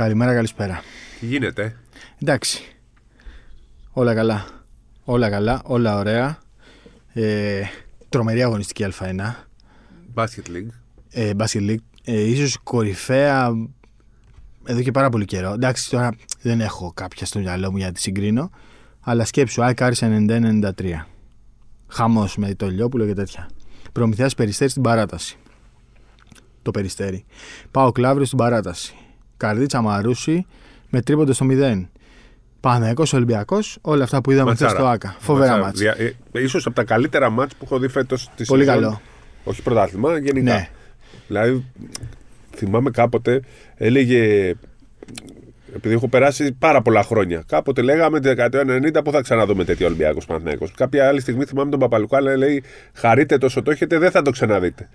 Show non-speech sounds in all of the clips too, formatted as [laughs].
Καλημέρα, καλησπέρα. Τι γίνεται; Εντάξει. Όλα καλά. Όλα καλά, όλα ωραία. Ε, τρομερή αγωνιστική Α1. Basket League. Ε, Basket League. Ε, ίσως κορυφαία εδώ και πάρα πολύ καιρό. Εντάξει, τώρα δεν έχω κάποια στο μυαλό μου για να τη συγκρίνω. Αλλά σκέψου, ΑΕΚ Άρης 91-93. Χαμός με το Λιόπουλο και τέτοια. Προμηθειάς Περιστέρη στην παράταση. Το Περιστέρι. Πάω Κλάβριο στην παράταση. Καρδίτσα Μαρούση με τρίποντο στο 0. Παναγικός Ολυμπιακός, όλα αυτά που είδαμε χθες στο ΑΚΑ. Φοβερά μάτσα. Ε, ίσως από τα καλύτερα μάτς που έχω δει φέτος της Πολύ σεζόν. καλό. Όχι πρωτάθλημα, γενικά. Ναι. Δηλαδή, θυμάμαι κάποτε έλεγε. Επειδή έχω περάσει πάρα πολλά χρόνια. Κάποτε λέγαμε τη δεκαετία του 90 που θα ξαναδούμε τέτοιο Ολυμπιακό Παναθυναϊκό. Κάποια άλλη στιγμή θυμάμαι τον Παπαλουκά να λέει Χαρείτε τόσο το έχετε, δεν θα το ξαναδείτε.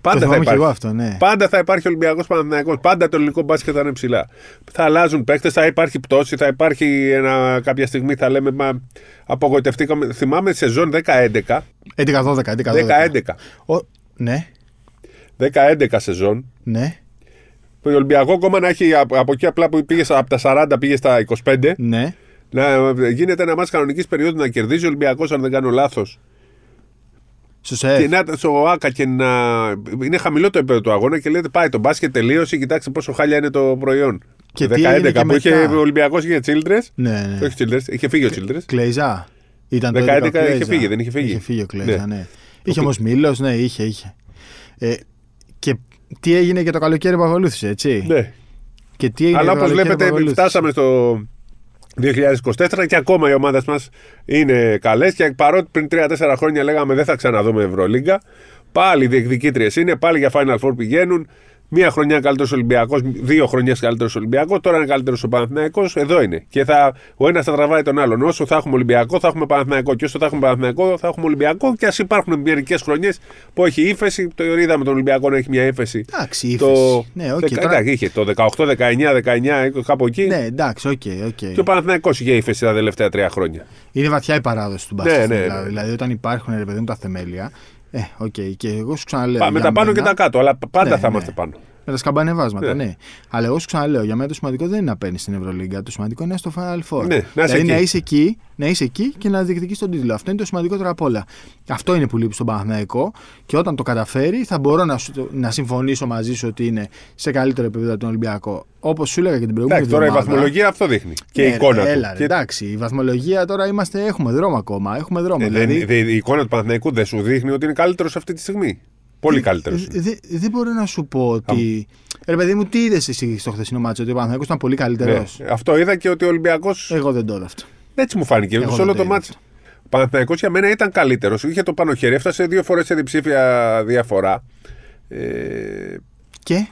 Πάντα θα, θυμάμαι κι υπάρχει, εγώ αυτό, ναι. πάντα θα υπάρχει Ολυμπιακός Παναθυναϊκό. Πάντα το ελληνικό μπάσκετ θα είναι ψηλά. Θα αλλάζουν παίκτες, θα υπάρχει πτώση, θα υπάρχει ένα, κάποια στιγμή θα λέμε Μα απογοητευτήκαμε. Θυμάμαι σεζόν 10-11. 11-12. 11-12. 10-11. Ο- Ναι, 10-11 σεζόν. ναι, Το Ολυμπιακό ακόμα να έχει από από εκεί απλά που πήγε στα- από τα 40 πήγε στα 25. ναι. Να γίνεται ένα μάτς κανονικής περίοδου να κερδίζει ο Ολυμπιακός, αν δεν κάνω λάθος. Στο ΣΕΦ. Και να στο ΑΚΑ και να. Είναι χαμηλό το επίπεδο του αγώνα και λέτε πάει το μπάσκετ τελείωσε. Κοιτάξτε πόσο χάλια είναι το προϊόν. Και Το τι έγινε και που είχε μετά; ο Ολυμπιακός είχε Childress. Ναι, ναι. Όχι Childress, είχε φύγει ο Childress. Κλέιζα. Ήταν το 11 11 ο είχε Κλέιζα. φύγει, δεν είχε φύγει. Είχε φύγει ο Κλέιζα, Ναι. ναι. Είχε όμως Μήλο, ναι, είχε, είχε. Ε, και τι έγινε και το καλοκαίρι που ακολούθησε, έτσι; Ναι. Και τι έγινε Αλλά και το όπως καλοκαίρι που βλέπετε, ακολούθησε; φτάσαμε στο 2024 και ακόμα οι ομάδες μας είναι καλές. Και παρότι πριν 3-4 χρόνια λέγαμε δεν θα ξαναδούμε Ευρωλίγκα, πάλι διεκδικήτριες είναι, πάλι για Final Four πηγαίνουν. Μία χρονιά καλύτερος Ολυμπιακός, δύο χρονιές καλύτερος Ολυμπιακός, τώρα είναι καλύτερος ο Παναθηναϊκός, εδώ είναι. Και θα, ο ένας θα τραβάει τον άλλον. Όσο θα έχουμε Ολυμπιακό, θα έχουμε Παναθηναϊκό. Και όσο θα έχουμε Παναθηναϊκό, θα έχουμε Ολυμπιακό. Και ας υπάρχουν μερικές χρονιές που έχει ύφεση. Το είδαμε τον Ολυμπιακό να έχει μια ύφεση. Εντάξει, Το... ύφεση. Ναι, οκ. Δεκα- τώρα- εντάξει, είχε το 18, 19, 19, κάπου εκεί. Ναι, εντάξει, ok, ok. Και ο Παναθηναϊκός είχε ύφεση τα τελευταία τρία χρόνια. Είναι βαθιά η παράδοση του μπάσκετ. Ναι, στην ναι, Ελλάδα. ναι. Δηλαδή, όταν υπάρχουν ρε παιδί μου τα θεμέλια. Ε, οκ. Και εγώ σου ξαναλέω. Πάμε για τα πάνω και μένα- τα κάτω, αλλά πάντα Ναι, θα ναι. είμαστε πάνω. Με τα σκαμπανεβάσματα, Ναι. ναι. Αλλά εγώ σου ξαναλέω, για μένα το σημαντικό δεν είναι να παίρνεις στην Ευρωλίγκα. Το σημαντικό είναι να είσαι στο Final Four. Ναι, να είσαι δηλαδή εκεί. να είσαι εκεί, να είσαι εκεί και να διεκδικήσει τον τίτλο. Αυτό είναι το σημαντικότερο απ' όλα. Αυτό είναι που λείπει στον Παναθηναϊκό και όταν το καταφέρει θα μπορώ να, σου- να συμφωνήσω μαζί σου ότι είναι σε καλύτερο επίπεδο από τον Ολυμπιακό. Όπως σου έλεγα και την προηγούμενη Εντάξει, τώρα η εβδομάδα. βαθμολογία αυτό δείχνει. Και Ναι, η εικόνα ρε, του. Έλα, ρε, Και- εντάξει, η βαθμολογία τώρα είμαστε, έχουμε δρόμο ακόμα. Έχουμε δρόμο. Ε, δεν- δηλαδή, δε- η εικόνα του Παναθηναϊκού δεν σου δείχνει ότι είναι καλύτερος αυτή τη στιγμή. Πολύ καλύτερος. Ε, δε- Δεν μπορώ να σου πω ότι. Ρε παιδί μου, τι είδες εσύ στο χθεσινό μάτσο, ότι ο Παναθηναϊκός ήταν πολύ καλύτερος; Αυτό είδα και ότι ο Ολυμπιακό. Εγώ δεν το είδα αυτό. Έτσι μου φάνηκε. Εγώ σε δεν όλο το το είδα μάτσο. αυτό. Ο Παναθηναϊκός για μένα ήταν καλύτερος. Είχε το πάνω χέρι, έφτασε δύο φορές σε διψήφια διαφορά. Ε, Και;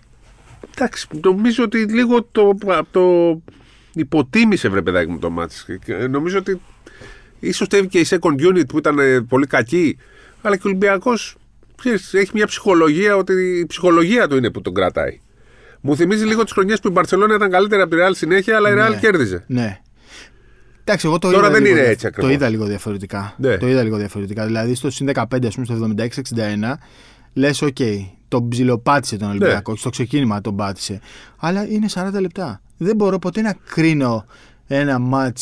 Εντάξει, νομίζω ότι λίγο το, το υποτίμησε βρε παιδάκι μου το μάτς. Και Νομίζω ότι ίσως το και η second unit που ήταν ε, πολύ κακή, αλλά και ο Ολυμπιακός ξέρεις, έχει μια ψυχολογία ότι η ψυχολογία του είναι που τον κρατάει. Μου θυμίζει λίγο τις χρονιές που η Μπαρσελόνα ήταν καλύτερη από τη Real συνέχεια, αλλά η Real Ναι. κέρδιζε. Ναι. Εντάξει, εγώ το Τώρα είδα δεν λίγο είναι δια- έτσι ακριβώς. Το είδα λίγο διαφορετικά. Ναι. Το είδα λίγο διαφορετικά. Δηλαδή στο συν 15, ας πούμε, στο 76-61, λες, οκ, τον ψιλοπάτησε τον Ολυμπιακό. Ναι. Στο ξεκίνημα τον πάτησε. Αλλά είναι 40 λεπτά. Δεν μπορώ ποτέ να κρίνω ένα ματς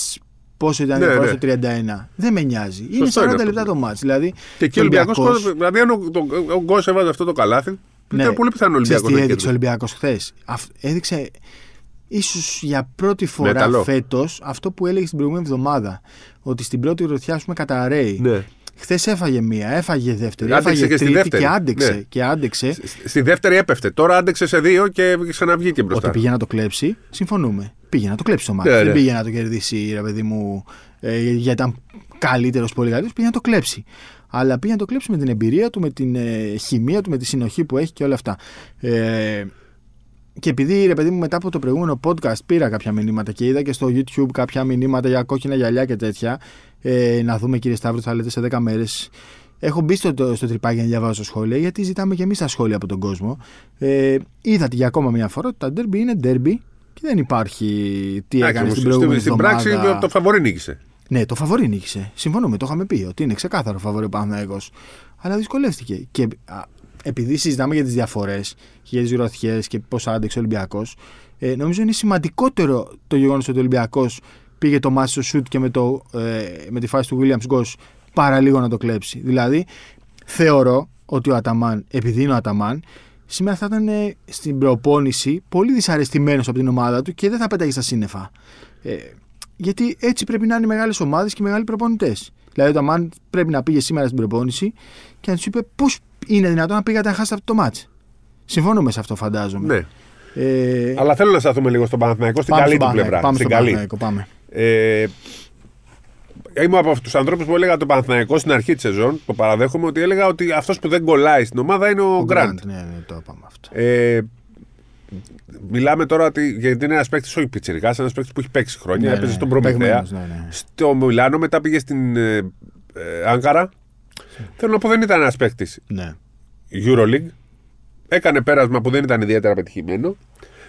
πόσο ήταν Ναι, η διαφορά ναι. στο 31. Δεν με νοιάζει. είναι Σωστό 40 είναι αυτό. λεπτά το ματς. Δηλαδή, Και εκεί ο Ολυμπιακός, Ολυμπιακός- δηλαδή αν ο, το, ο Γκος έβαζε αυτό το καλάθι, ήταν πολύ πιθανό ο Ναι. Ξέρεις Ολυμπιακός τι να έδειξε ο κέρδιζε. Ολυμπιακός χθες; Έδειξε ίσως για πρώτη φορά Μέταλλο. φέτος αυτό που έλεγε την προηγούμενη εβδομάδα. Ότι στην πρώτη γροθιά, ας πούμε, καταρρέει. Ναι. Χθες έφαγε μία, έφαγε δεύτερη, Άντεξε έφαγε και στη τρίτη δεύτερη. και άντεξε. Ναι. Και άντεξε Στη- Στη δεύτερη έπεφτε. Τώρα άντεξε σε δύο και ξαναβγήκε μπροστά. ότι πήγε να το κλέψει. Συμφωνούμε. Πήγε να το κλέψει το μάτι. Ναι, Δεν ναι. πήγε να το κερδίσει, ρε παιδί μου, ε, γιατί ήταν καλύτερος, πολύ καλύτερος. Πήγε να το κλέψει. Αλλά πήγε να το κλέψει με την εμπειρία του, με την ε, χημεία του, με τη συνοχή που έχει και όλα αυτά. Ε, και επειδή ρε παιδί μου μετά από το προηγούμενο podcast πήρα κάποια μηνύματα και είδα και στο YouTube κάποια μηνύματα για κόκκινα γυαλιά και τέτοια. Ε, να δούμε κύριε Σταύρο, θα λέτε σε 10 μέρες. Έχω μπει στο, στο τρυπάκι να διαβάσω σχόλια γιατί ζητάμε και εμείς τα σχόλια από τον κόσμο. Ε, είδατε για ακόμα μια φορά ότι τα derby είναι derby και δεν υπάρχει τι Εντάξει, έκανε όμως, στην προηγούμενη στην εβδομάδα. πράξη το φαβορή νίκησε. Ναι, το φαβορή νίκησε. Συμφωνούμε, το είχαμε πει ότι είναι ξεκάθαρο φαβορή ο Παναθηναϊκός. Αλλά δυσκολεύτηκε. Και α, επειδή συζητάμε για τις διαφορές και για τις γροθιές και πώς άντεξε ο Ολυμπιακός, Ε, νομίζω είναι σημαντικότερο το γεγονός ότι ο Ολυμπιακός πήγε το μάτι στο σουτ και με, το, ε, με τη φάση του Williams Γκος παρά λίγο να το κλέψει. Δηλαδή, θεωρώ ότι ο Αταμάν, επειδή είναι ο Αταμάν, σήμερα θα ήταν ε, στην προπόνηση πολύ δυσαρεστημένος από την ομάδα του και δεν θα πέταγε στα σύννεφα. Ε, γιατί έτσι πρέπει να είναι οι μεγάλες ομάδες και οι μεγάλοι προπονητές. Δηλαδή, ο Αταμάν πρέπει να πήγε σήμερα στην προπόνηση και να τους είπε πώς είναι δυνατόν να πήγατε να χάσετε αυτό το μάτς. Συμφωνούμε σε αυτό, φαντάζομαι. Ναι. Ε, Αλλά θέλω να σταθούμε λίγο στον Παναθηναϊκό, στην πάμε καλή στον του πλευρά. Παναθηναϊκό, Πάμε Στην στον καλή. Παναθηναϊκό, πάμε. Ε, Είμαι από του ανθρώπους που έλεγα το Παναθηναϊκό στην αρχή της σεζόν. Το παραδέχομαι ότι έλεγα ότι αυτός που δεν κολλάει στην ομάδα είναι ο, Ο Γκραντ. Ναι, ναι, το είπαμε αυτό. Ε, μιλάμε τώρα ότι, γιατί είναι ένας παίκτης όχι πιτσυρικά, ένας παίκτης που έχει παίξει χρόνια. Ναι, έπαιζε ναι, στον Προμηθέα. παιγμένος, ναι, ναι. Στο Μιλάνο, μετά πήγε στην ε, ε, Άγκαρα. Θέλω να πω δεν ήταν ένας παίκτης Ναι. Euroleague. Έκανε πέρασμα που δεν ήταν ιδιαίτερα πετυχημένο.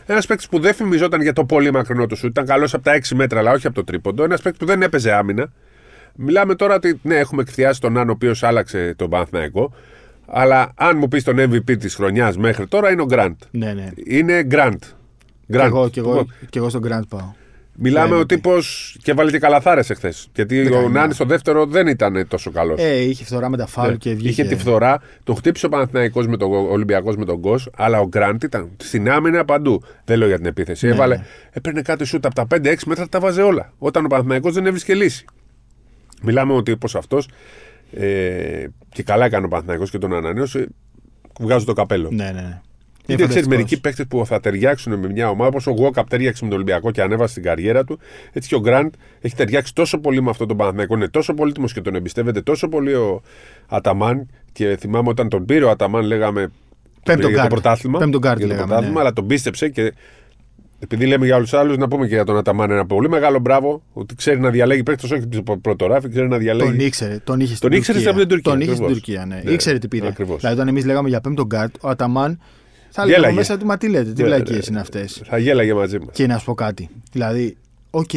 Ένας παίκτης που δεν φημιζόταν για το πολύ μακρινό του σου. Ήταν καλός από τα 6 μέτρα, αλλά όχι από το τρίποντο. Ένας παίκτης που δεν έπαιζε άμυνα. Μιλάμε τώρα ότι ναι, έχουμε εκθιάσει τον Άν, ο οποίος άλλαξε τον Παναθηναϊκό. Αλλά αν μου πεις τον MVP της χρονιάς μέχρι τώρα είναι ο Γκραντ. ναι, ναι. Είναι Γκραντ. Και εγώ, και, εγώ, και εγώ στον Grand πάω. Μιλάμε Ναι, ο τύπος. και βάλε και καλαθάρες εχθές. Γιατί ο κάνει, Νάνης ναι. στο δεύτερο δεν ήταν τόσο καλός. Ε, είχε φθορά με τα φάουλ και βγήκε. Ναι. Είχε τη φθορά, τον χτύπησε ο Παναθηναϊκός με τον Ολυμπιακός με τον Γκος, αλλά ο Γκραντ ήταν στην άμυνα παντού. Δεν λέω για την επίθεση. Ναι, Έβαλε, ναι. έπαιρνε κάτι σούτ από τα 5-6 μέτρα, τα βάζε όλα. Όταν ο Παναθηναϊκός δεν έβρισκε λύση. Μιλάμε ότι όπω αυτός, ε, και καλά έκανε ο Παναθηναϊκός και τον ανανέωσε, βγάζω το καπέλο. Ναι, ναι, ναι. Γιατί ξέρει, φανταστικός. μερικοί παίκτες που θα ταιριάξουν με μια ομάδα, όπω ο Γουόκαπ ταιριάξε με τον Ολυμπιακό και ανέβασε την καριέρα του, έτσι και ο Γκραντ έχει ταιριάξει τόσο πολύ με αυτόν τον Παναθηναϊκό. Είναι τόσο πολύτιμος και τον εμπιστεύεται τόσο πολύ ο Αταμάν. Και θυμάμαι όταν τον πήρε ο Αταμάν, λέγαμε. Πέμπτο πήρε για το γκαρντ. πρωτάθλημα. Πέμπτο γκαρντ για το λέγαμε, πρωτάθλημα, ναι. αλλά τον πίστεψε και. Επειδή λέμε για όλους τους άλλους, να πούμε και για τον Αταμάν ένα πολύ μεγάλο μπράβο. Ότι ξέρει να διαλέγει παίκτες, όχι από πρώτο ράφι, ξέρει να διαλέγει. Τον ήξερε, τον είχε στην Τον ήξερε Τουρκία. από την Τουρκία, Τον είχε στην ακριβώς. Τουρκία, ναι. Ναι, ήξερε τι πήρε. ακριβώς. Δηλαδή, όταν εμείς λέγαμε για πέμπτο γκαρντ, ο Αταμάν θα λέγαμε Γέλαγε. μέσα του, μα τι λέτε, τι Ναι, βλακίες ναι, είναι αυτές. Θα γέλαγε μαζί μας. Και να σου πω κάτι. Δηλαδή, οκ,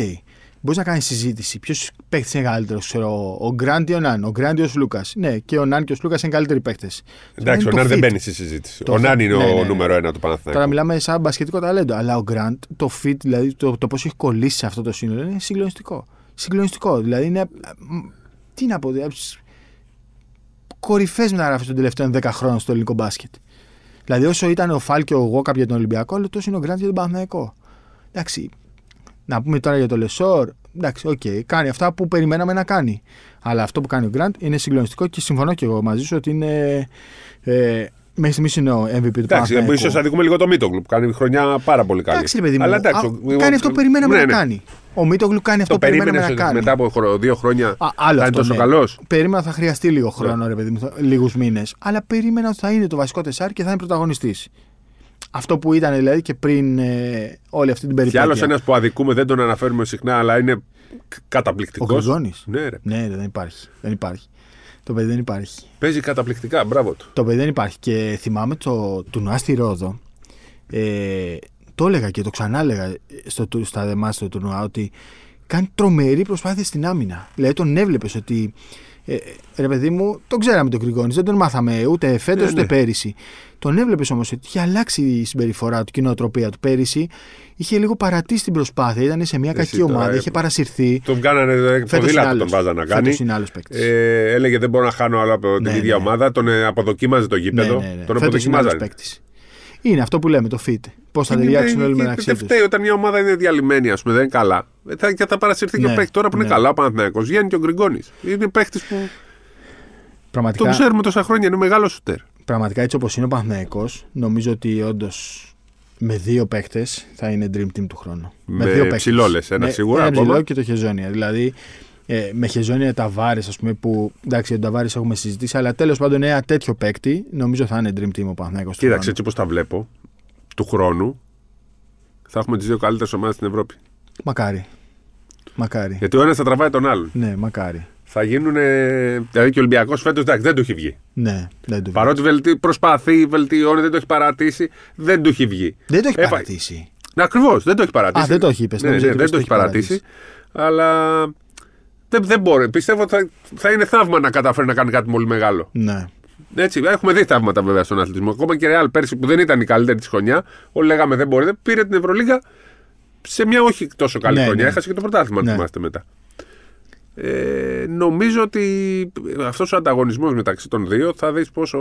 μπορείς να κάνεις συζήτηση. Ποιος παίκτης είναι καλύτερος, ξέρω, ο Γκραντ ή ο Ναν. Ο Γκραντ ή ο Λούκα. Ναι, και ο Ναν και ο Λούκα είναι καλύτεροι παίκτες. Εντάξει, ο Νάν δεν μπαίνει στη συζήτηση. Το Ο fit. Νάν είναι Ναι, ο ναι, ναι. νούμερο ένα του Παναθηναϊκού. Τώρα μιλάμε σαν μπασκετικό ταλέντο. Αλλά ο Γκραντ, το fit, δηλαδή το, το πώς έχει κολλήσει σε αυτό το σύνολο είναι συγκλονιστικό. Συγκλονιστικό. Δηλαδή είναι. μ, Τι να πω, δηλαδή, κορυφαίες μεταγραφές των τελευταίων 10 χρόνων στο ελληνικό μπάσκετ. Δηλαδή, όσο ήταν ο Φάλ και ο Γουόκαπ για τον Ολυμπιακό, αλλά τόσο είναι ο Γκραντ για τον Παναθηναϊκό. Εντάξει. Να πούμε τώρα για το Λεσόρ. Εντάξει, οκ, κάνει αυτά που περιμέναμε να κάνει. Αλλά αυτό που κάνει ο Γκραντ είναι συγκλονιστικό και συμφωνώ και εγώ μαζί σου ότι είναι. Ε, μέχρι στιγμής είναι ο MVP του Εντάξει, Παναθηναϊκού. ίσως αδικούμε λίγο το Μίτογλου που κάνει χρονιά πάρα πολύ καλή. Εντάξει, ρε παιδί μου. Αλλά εντάξει, Α, ο- κάνει αυτό που περιμέναμε ναι, να ναι. κάνει. Ο Μίτογλου κάνει αυτό Το που περιμέναμε περίμενες να κάνει. μετά από χρο- δύο χρόνια. Α, άλλο θα αυτό, είναι τόσο ναι. καλός; Περίμενα θα χρειαστεί λίγο χρόνο, ρε παιδί μου, λίγους μήνες. Αλλά περίμενα ότι θα είναι το βασικό τεσάρι και θα είναι πρωταγωνιστής. Αυτό που ήταν δηλαδή και πριν ε, όλη αυτή την Και περιπέτεια. άλλος ένας που αδικούμε, δεν τον αναφέρουμε συχνά, αλλά είναι Ο καταπληκτικός. Γκριγκόνης. Ναι, ρε. Ναι, ρε, δεν υπάρχει. Δεν υπάρχει. Το παιδί δεν υπάρχει. Παίζει καταπληκτικά, μπράβο του. Το παιδί δεν υπάρχει. Και θυμάμαι το τουρνουά στη Ρόδο. Ε, το έλεγα και το ξανά έλεγα στο, του- στα δεμά στο τουρνουά ότι κάνει τρομερή προσπάθεια στην άμυνα. Δηλαδή τον έβλεπες ότι. Ε, ρε παιδί μου, τον ξέραμε τον Γκριγκόνη, δεν τον μάθαμε ούτε φέτος Ναι, ούτε ναι. πέρυσι. Τον έβλεπες όμως ότι είχε αλλάξει η συμπεριφορά του και η νοοτροπία του. Πέρυσι είχε λίγο παρατήσει την προσπάθεια, ήταν σε μια Εσύ κακή τώρα, ομάδα, ε, είχε παρασυρθεί. Τον κάνανε ε, Φέτος είναι ποδήλατο, άλλος. τον βάζα να Φέτος κάνει. είναι άλλος παίκτης. Ε, έλεγε δεν μπορώ να χάνω άλλο από την Ναι, ίδια ναι. ομάδα. Τον ε, αποδοκίμαζε το γήπεδο. Ναι, ναι, ναι. Τον Φέτος είναι άλλος αποδοκιμάζανε. παίκτης. Είναι αυτό που λέμε, το fit. Πώς θα Είναι- ταιριάξουν είναι- όλοι είναι- μεταξύ Δεν τους. φταίει όταν μια ομάδα είναι διαλυμένη, ας πούμε, δεν είναι καλά. Ε, Θα, και θα παρασυρθεί και Ναι, ο παίκτης τώρα που είναι ναι. καλά ο Παναθηναϊκός. Βγαίνει και ο Γκριγκόνης. Είναι παίκτης που Πραγματικά, τον ξέρουμε τόσα χρόνια. Είναι μεγάλος σουτέρ. πραγματικά έτσι όπως είναι ο Παναθηναϊκός, νομίζω ότι όντως με δύο παίκτες θα είναι dream team του χρόνου. Με δύο παίκτες. ψηλόλες, ένα Με- σίγουρα Ένα ακόμα. ψηλό και το Χεζόνια. Δηλαδή ε, με Χεζόνια Ταβάρε, ας πούμε, που εντάξει για τον Ταβάρε έχουμε συζητήσει, αλλά τέλος πάντων ένα τέτοιο παίκτη νομίζω θα είναι dream team ο Παναθηναϊκός του Κοίταξε χρόνου. έτσι όπως τα βλέπω, του χρόνου θα έχουμε τις δύο καλύτερες ομάδες στην Ευρώπη. Μακάρι. Μακάρι. Γιατί ο ένας θα τραβάει τον άλλον. Ναι, μακάρι. Θα γίνουν. Δηλαδή και ο Ολυμπιακός φέτος δεν του έχει βγει. Ναι, δεν το Παρότι βελτι... προσπαθεί, βελτιώνει, δεν το έχει παρατήσει, δεν του έχει βγει. Δεν το έχει Έφα- παρατήσει. Ακριβώς, δεν το έχει παρατήσει. Α, δεν το έχει, είπες. Ναι, Νόμιζα ναι, ότι δεν είπες το έχει παρατήσει. Αλλά δεν, δεν μπορεί. Πιστεύω ότι θα, θα είναι θαύμα να καταφέρει να κάνει κάτι πολύ μεγάλο. Ναι. Έτσι, έχουμε δει θαύματα βέβαια στον αθλητισμό. Ακόμα και η Real πέρσι που δεν ήταν η καλύτερη της χρονιά, όλοι λέγαμε δεν μπορείτε, πήρε την Ευρωλίγα σε μια όχι τόσο καλή Ναι, χρονιά. ναι. Έχασε και το πρωτάθλημα, αν Ναι. θυμάστε μετά. Ε, νομίζω ότι αυτός ο ανταγωνισμός μεταξύ των δύο θα δεις πόσο,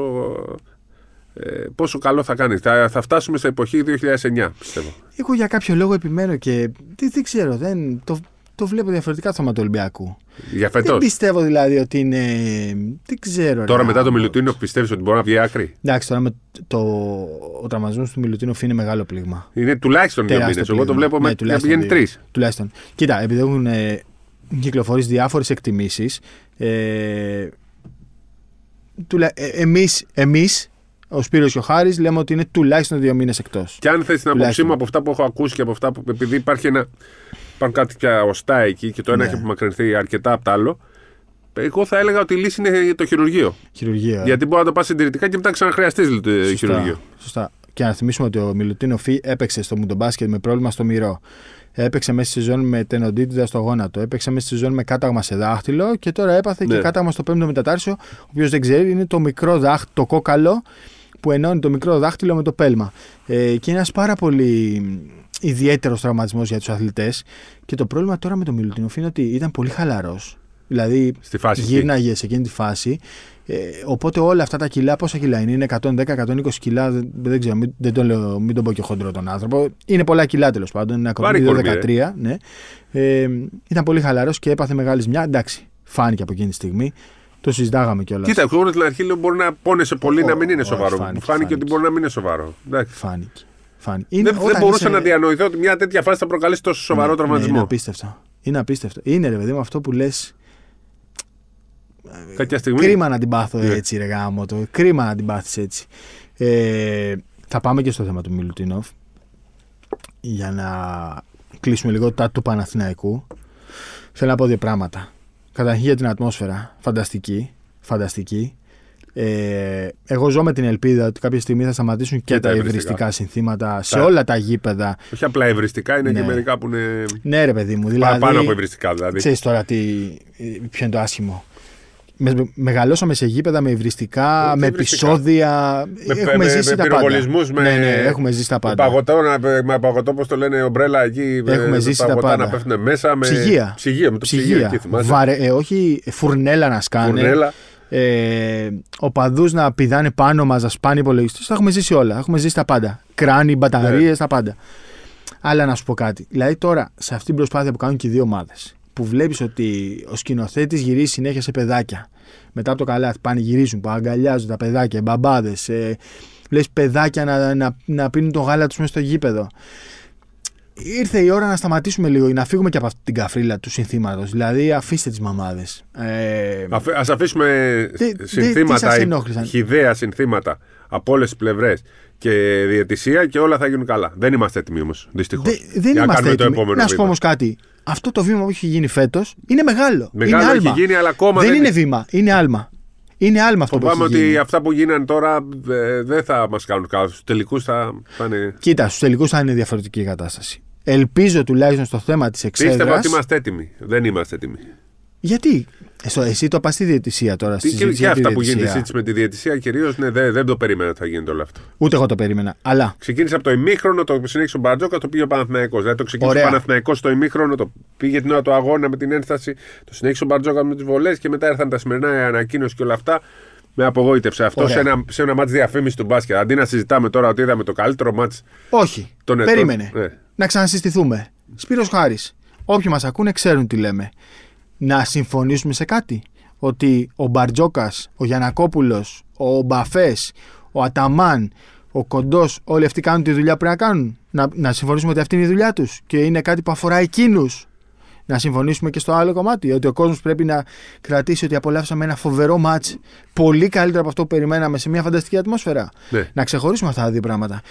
ε, πόσο καλό θα κάνει. Θα, θα φτάσουμε σε εποχή 2009, πιστεύω. Εγώ για κάποιο λόγο επιμένω και δεν, δεν ξέρω, δεν, το, το βλέπω διαφορετικά το θέμα του Ολυμπιακού. Για φετό. Δεν πιστεύω δηλαδή ότι είναι. Δεν ξέρω. Τώρα ρε, μετά το άμα- Μιλουτίνο πιστεύεις ότι μπορεί να βγει άκρη; Εντάξει, τώρα με το, ο τραυματισμός του Μιλουτίνοφ είναι μεγάλο πλήγμα. Είναι τουλάχιστον δύο Τεράστιο μήνες. Εγώ το πλήγμα. βλέπω Ναι, με, να τουλάχιστον πηγαίνει δύο. τρεις. Τουλάχιστον. Κοίτα, επειδή έχουν ε, κυκλοφορήσει διάφορες εκτιμήσεις. Ε, τουλα... ε, εμείς, εμείς, ο Σπύρος και ο Χάρης, λέμε ότι είναι τουλάχιστον δύο μήνες εκτός. Και αν θες την άποψή Τουλάχιστον. μου από αυτά που έχω ακούσει και από αυτά που. Επειδή υπάρχει ένα. Υπάρχουν κάτι πια οστά εκεί και το ένα Ναι. έχει απομακρυνθεί αρκετά από το άλλο. Εγώ θα έλεγα ότι η λύση είναι το χειρουργείο. Χειρουργία. Γιατί μπορεί να το πας συντηρητικά και μετά ξαναχρειαστείς το Σωστά, χειρουργείο. Σωστά. Και να θυμίσουμε ότι ο Μιλουτίνο Φι έπαιξε στο Μουντομπάσκετ με πρόβλημα στο μυρό. Έπαιξε μέσα στη σεζόν με τενοντίτιδα στο γόνατο. Έπαιξε μέσα στη σεζόν με κάταγμα σε δάχτυλο και τώρα έπαθε Ναι. και κάταγμα στο πέμπτο μετατάρσιο. Ο οποίος δεν ξέρει, είναι το μικρό δάχτυλο, το κόκαλο που ενώνει το μικρό δάχτυλο με το πέλμα. Ε, και είναι ένας πάρα πολύ ιδιαίτερος τραυματισμός για τους αθλητές. Και το πρόβλημα τώρα με τον Μιλουτίνο είναι ότι ήταν πολύ χαλαρός. Δηλαδή Στη φάση εκεί. γύρναγε σε εκείνη τη φάση. Ε, οπότε όλα αυτά τα κιλά, πόσα κιλά είναι, είναι 110-120 κιλά, δεν, δεν ξέρω, μην, δεν τον λέω, μην τον πω και χοντρό τον άνθρωπο. Είναι πολλά κιλά τέλος πάντων, είναι Βάρη ακόμα κορμί, 13. Ναι. Ε, ήταν πολύ χαλαρός και έπαθε μεγάλη ζημιά. Εντάξει, φάνηκε από εκείνη τη στιγμή. Το συζητάγαμε κιόλας. Κοίτα, εγώ στην αρχή λέω μπορεί να πόνεσαι πολύ Ω, να μην είναι ω, σοβαρό. φάνηκε, Μου φάνηκε ότι φάνηκε. μπορεί να μην είναι σοβαρό. Εντάξει. Φάνηκε. φάνηκε. Είναι, Δεν, δεν όταν μπορούσα είσαι- να διανοηθώ ότι μια τέτοια φάση θα προκαλέσει τόσο σοβαρό Ναι, ναι, τραυματισμό. είναι απίστευτο. Είναι απίστευτο. Είναι ρε παιδί μου αυτό που λες. Κάποια στιγμή. Κρίμα να την πάθω Ναι. έτσι, ρε γάμο το. Κρίμα να την πάθεις έτσι. Ε, θα πάμε και στο θέμα του Μιλουτίνοφ. Για να κλείσουμε λίγο τα του Παναθηναϊκού. Θέλω να πω δύο πράγματα. Καταρχήν για την ατμόσφαιρα. Φανταστική. Φανταστική. Ε, εγώ ζω με την ελπίδα ότι κάποια στιγμή θα σταματήσουν και, Και τα τα υβριστικά υβριστικά. συνθήματα σε Τα- όλα τα γήπεδα. Όχι απλά ευριστικά, είναι Ναι. και μερικά που είναι. Ναι, ρε παιδί μου. πα- Δηλαδή, Πάνω από ευριστικά δηλαδή. Ξέρεις τώρα τι, ποιο είναι το άσχημο. Με, μεγαλώσαμε σε γήπεδα με υβριστικά, Όχι με υβριστικά; επεισόδια. Με, έχουμε με, ζήσει με τα πάντα. πυροβολισμούς, με, ναι, ναι, έχουμε ζήσει τα με πάντα. παγωτό, να- με παγωτό, πώς το λένε, ομπρέλα εκεί. με- Έχουμε με ζήσει τα παγωτά πάντα. να πέφτουν μέσα. Με... Ψυγεία. Ψυγεία, με το ψυγείο Ψυγεία. εκεί θυμάσαι. Βαρε, ε, όχι φουρνέλα να σκάνε. Φουρνέλα. Ε, οπαδούς να πηδάνε πάνω μας, να σπάνε υπολογιστές. Τα έχουμε ζήσει όλα. Έχουμε ζήσει τα πάντα. Κράνη, μπαταρίες, Ναι. τα πάντα. Αλλά να σου πω κάτι. Δηλαδή τώρα, σε αυτή την προσπάθεια που κάνουν και οι δύο ομάδες, που βλέπεις ότι ο σκηνοθέτης γυρίζει συνέχεια σε παιδάκια. Μετά από το καλάθι πάνε γυρίζουν, που αγκαλιάζουν τα παιδάκια, μπαμπάδες. Ε, Λες παιδάκια να, να, να πίνουν το γάλα τους μέσα στο γήπεδο. Ήρθε η ώρα να σταματήσουμε λίγο, να φύγουμε και από αυτή την καφρίλα του συνθήματος. Δηλαδή, αφήστε τις μαμάδες. Ε, Α αφήσουμε Τι- τι- τι συνθήματα, σας ενόχλησαν; χιδαία συνθήματα από όλες τις πλευρές και διαιτησία και όλα θα γίνουν καλά. Δεν είμαστε έτοιμοι όμως, δυστυχώς. Δε- δεν είμαστε έτοιμοι. επόμενο Να σου πω βήμα. όμως κάτι. Αυτό το βήμα που έχει γίνει φέτος είναι μεγάλο. Μεγάλο είναι έχει άλμα. γίνει, αλλά ακόμα δεν δεν είναι είναι. βήμα. Είναι άλμα. Είναι άλμα αυτό που Φοβάμαι έχει ότι γίνει. αυτά που γίνανε τώρα ε, δεν θα μας κάνουν καλά. Στους τελικούς θα, θα είναι. Κοίτα, στους τελικούς θα είναι διαφορετική η κατάσταση. Ελπίζω τουλάχιστον στο θέμα της Πίστευα εξέδρα. ότι είμαστε έτοιμοι. Δεν είμαστε έτοιμοι. Γιατί; Ε, στο- εσύ το πας στη διαιτησία τώρα. Στη Και, συζήτηση και για τη αυτά που γίνεται η διαιτησία. συζήτηση με τη διαιτησία κυρίως, ναι, δεν, δεν το περίμενα ότι θα γίνεται όλο αυτό. Ούτε εγώ το περίμενα. Αλλά Ξεκίνησε από το ημίχρονο, το συνέχισε ο Μπαρτζόκα, το πήγε ο Παναθηναϊκός. Δηλαδή το ξεκίνησε Ωραία. ο Παναθηναϊκός στο ημίχρονο, το πήγε την ώρα του αγώνα με την ένσταση, το συνέχισε ο Μπαρτζόκα με τις βολές και μετά ήρθαν τα σημερινά η ανακοίνωση και όλα αυτά. Με απογοήτευσε αυτό Ωραία. σε ένα, σε ένα μάτς διαφήμισης του μπάσκετ. Αντί να συζητάμε τώρα ότι είδαμε το καλύτερο μάτς όχι. των ετών. Περίμενε. Ναι. Να ξανασυστηθούμε. Σπύρος Χάρης. Όποιοι μας ακούνε ξέρουν τι λέμε. Να συμφωνήσουμε σε κάτι. Ότι ο Μπαρτζόκας, ο Γιανακόπουλος, ο Μπαφές, ο Αταμάν, ο Κοντός, όλοι αυτοί κάνουν τη δουλειά που πρέπει να κάνουν. Να, να συμφωνήσουμε ότι αυτή είναι η δουλειά τους και είναι κάτι που αφορά εκείνους. Να συμφωνήσουμε και στο άλλο κομμάτι. Ότι ο κόσμος πρέπει να κρατήσει ότι απολαύσαμε ένα φοβερό μάτς. Πολύ καλύτερο από αυτό που περιμέναμε σε μια φανταστική ατμόσφαιρα. Ναι. Να ξεχωρίσουμε αυτά τα δύο πράγματα.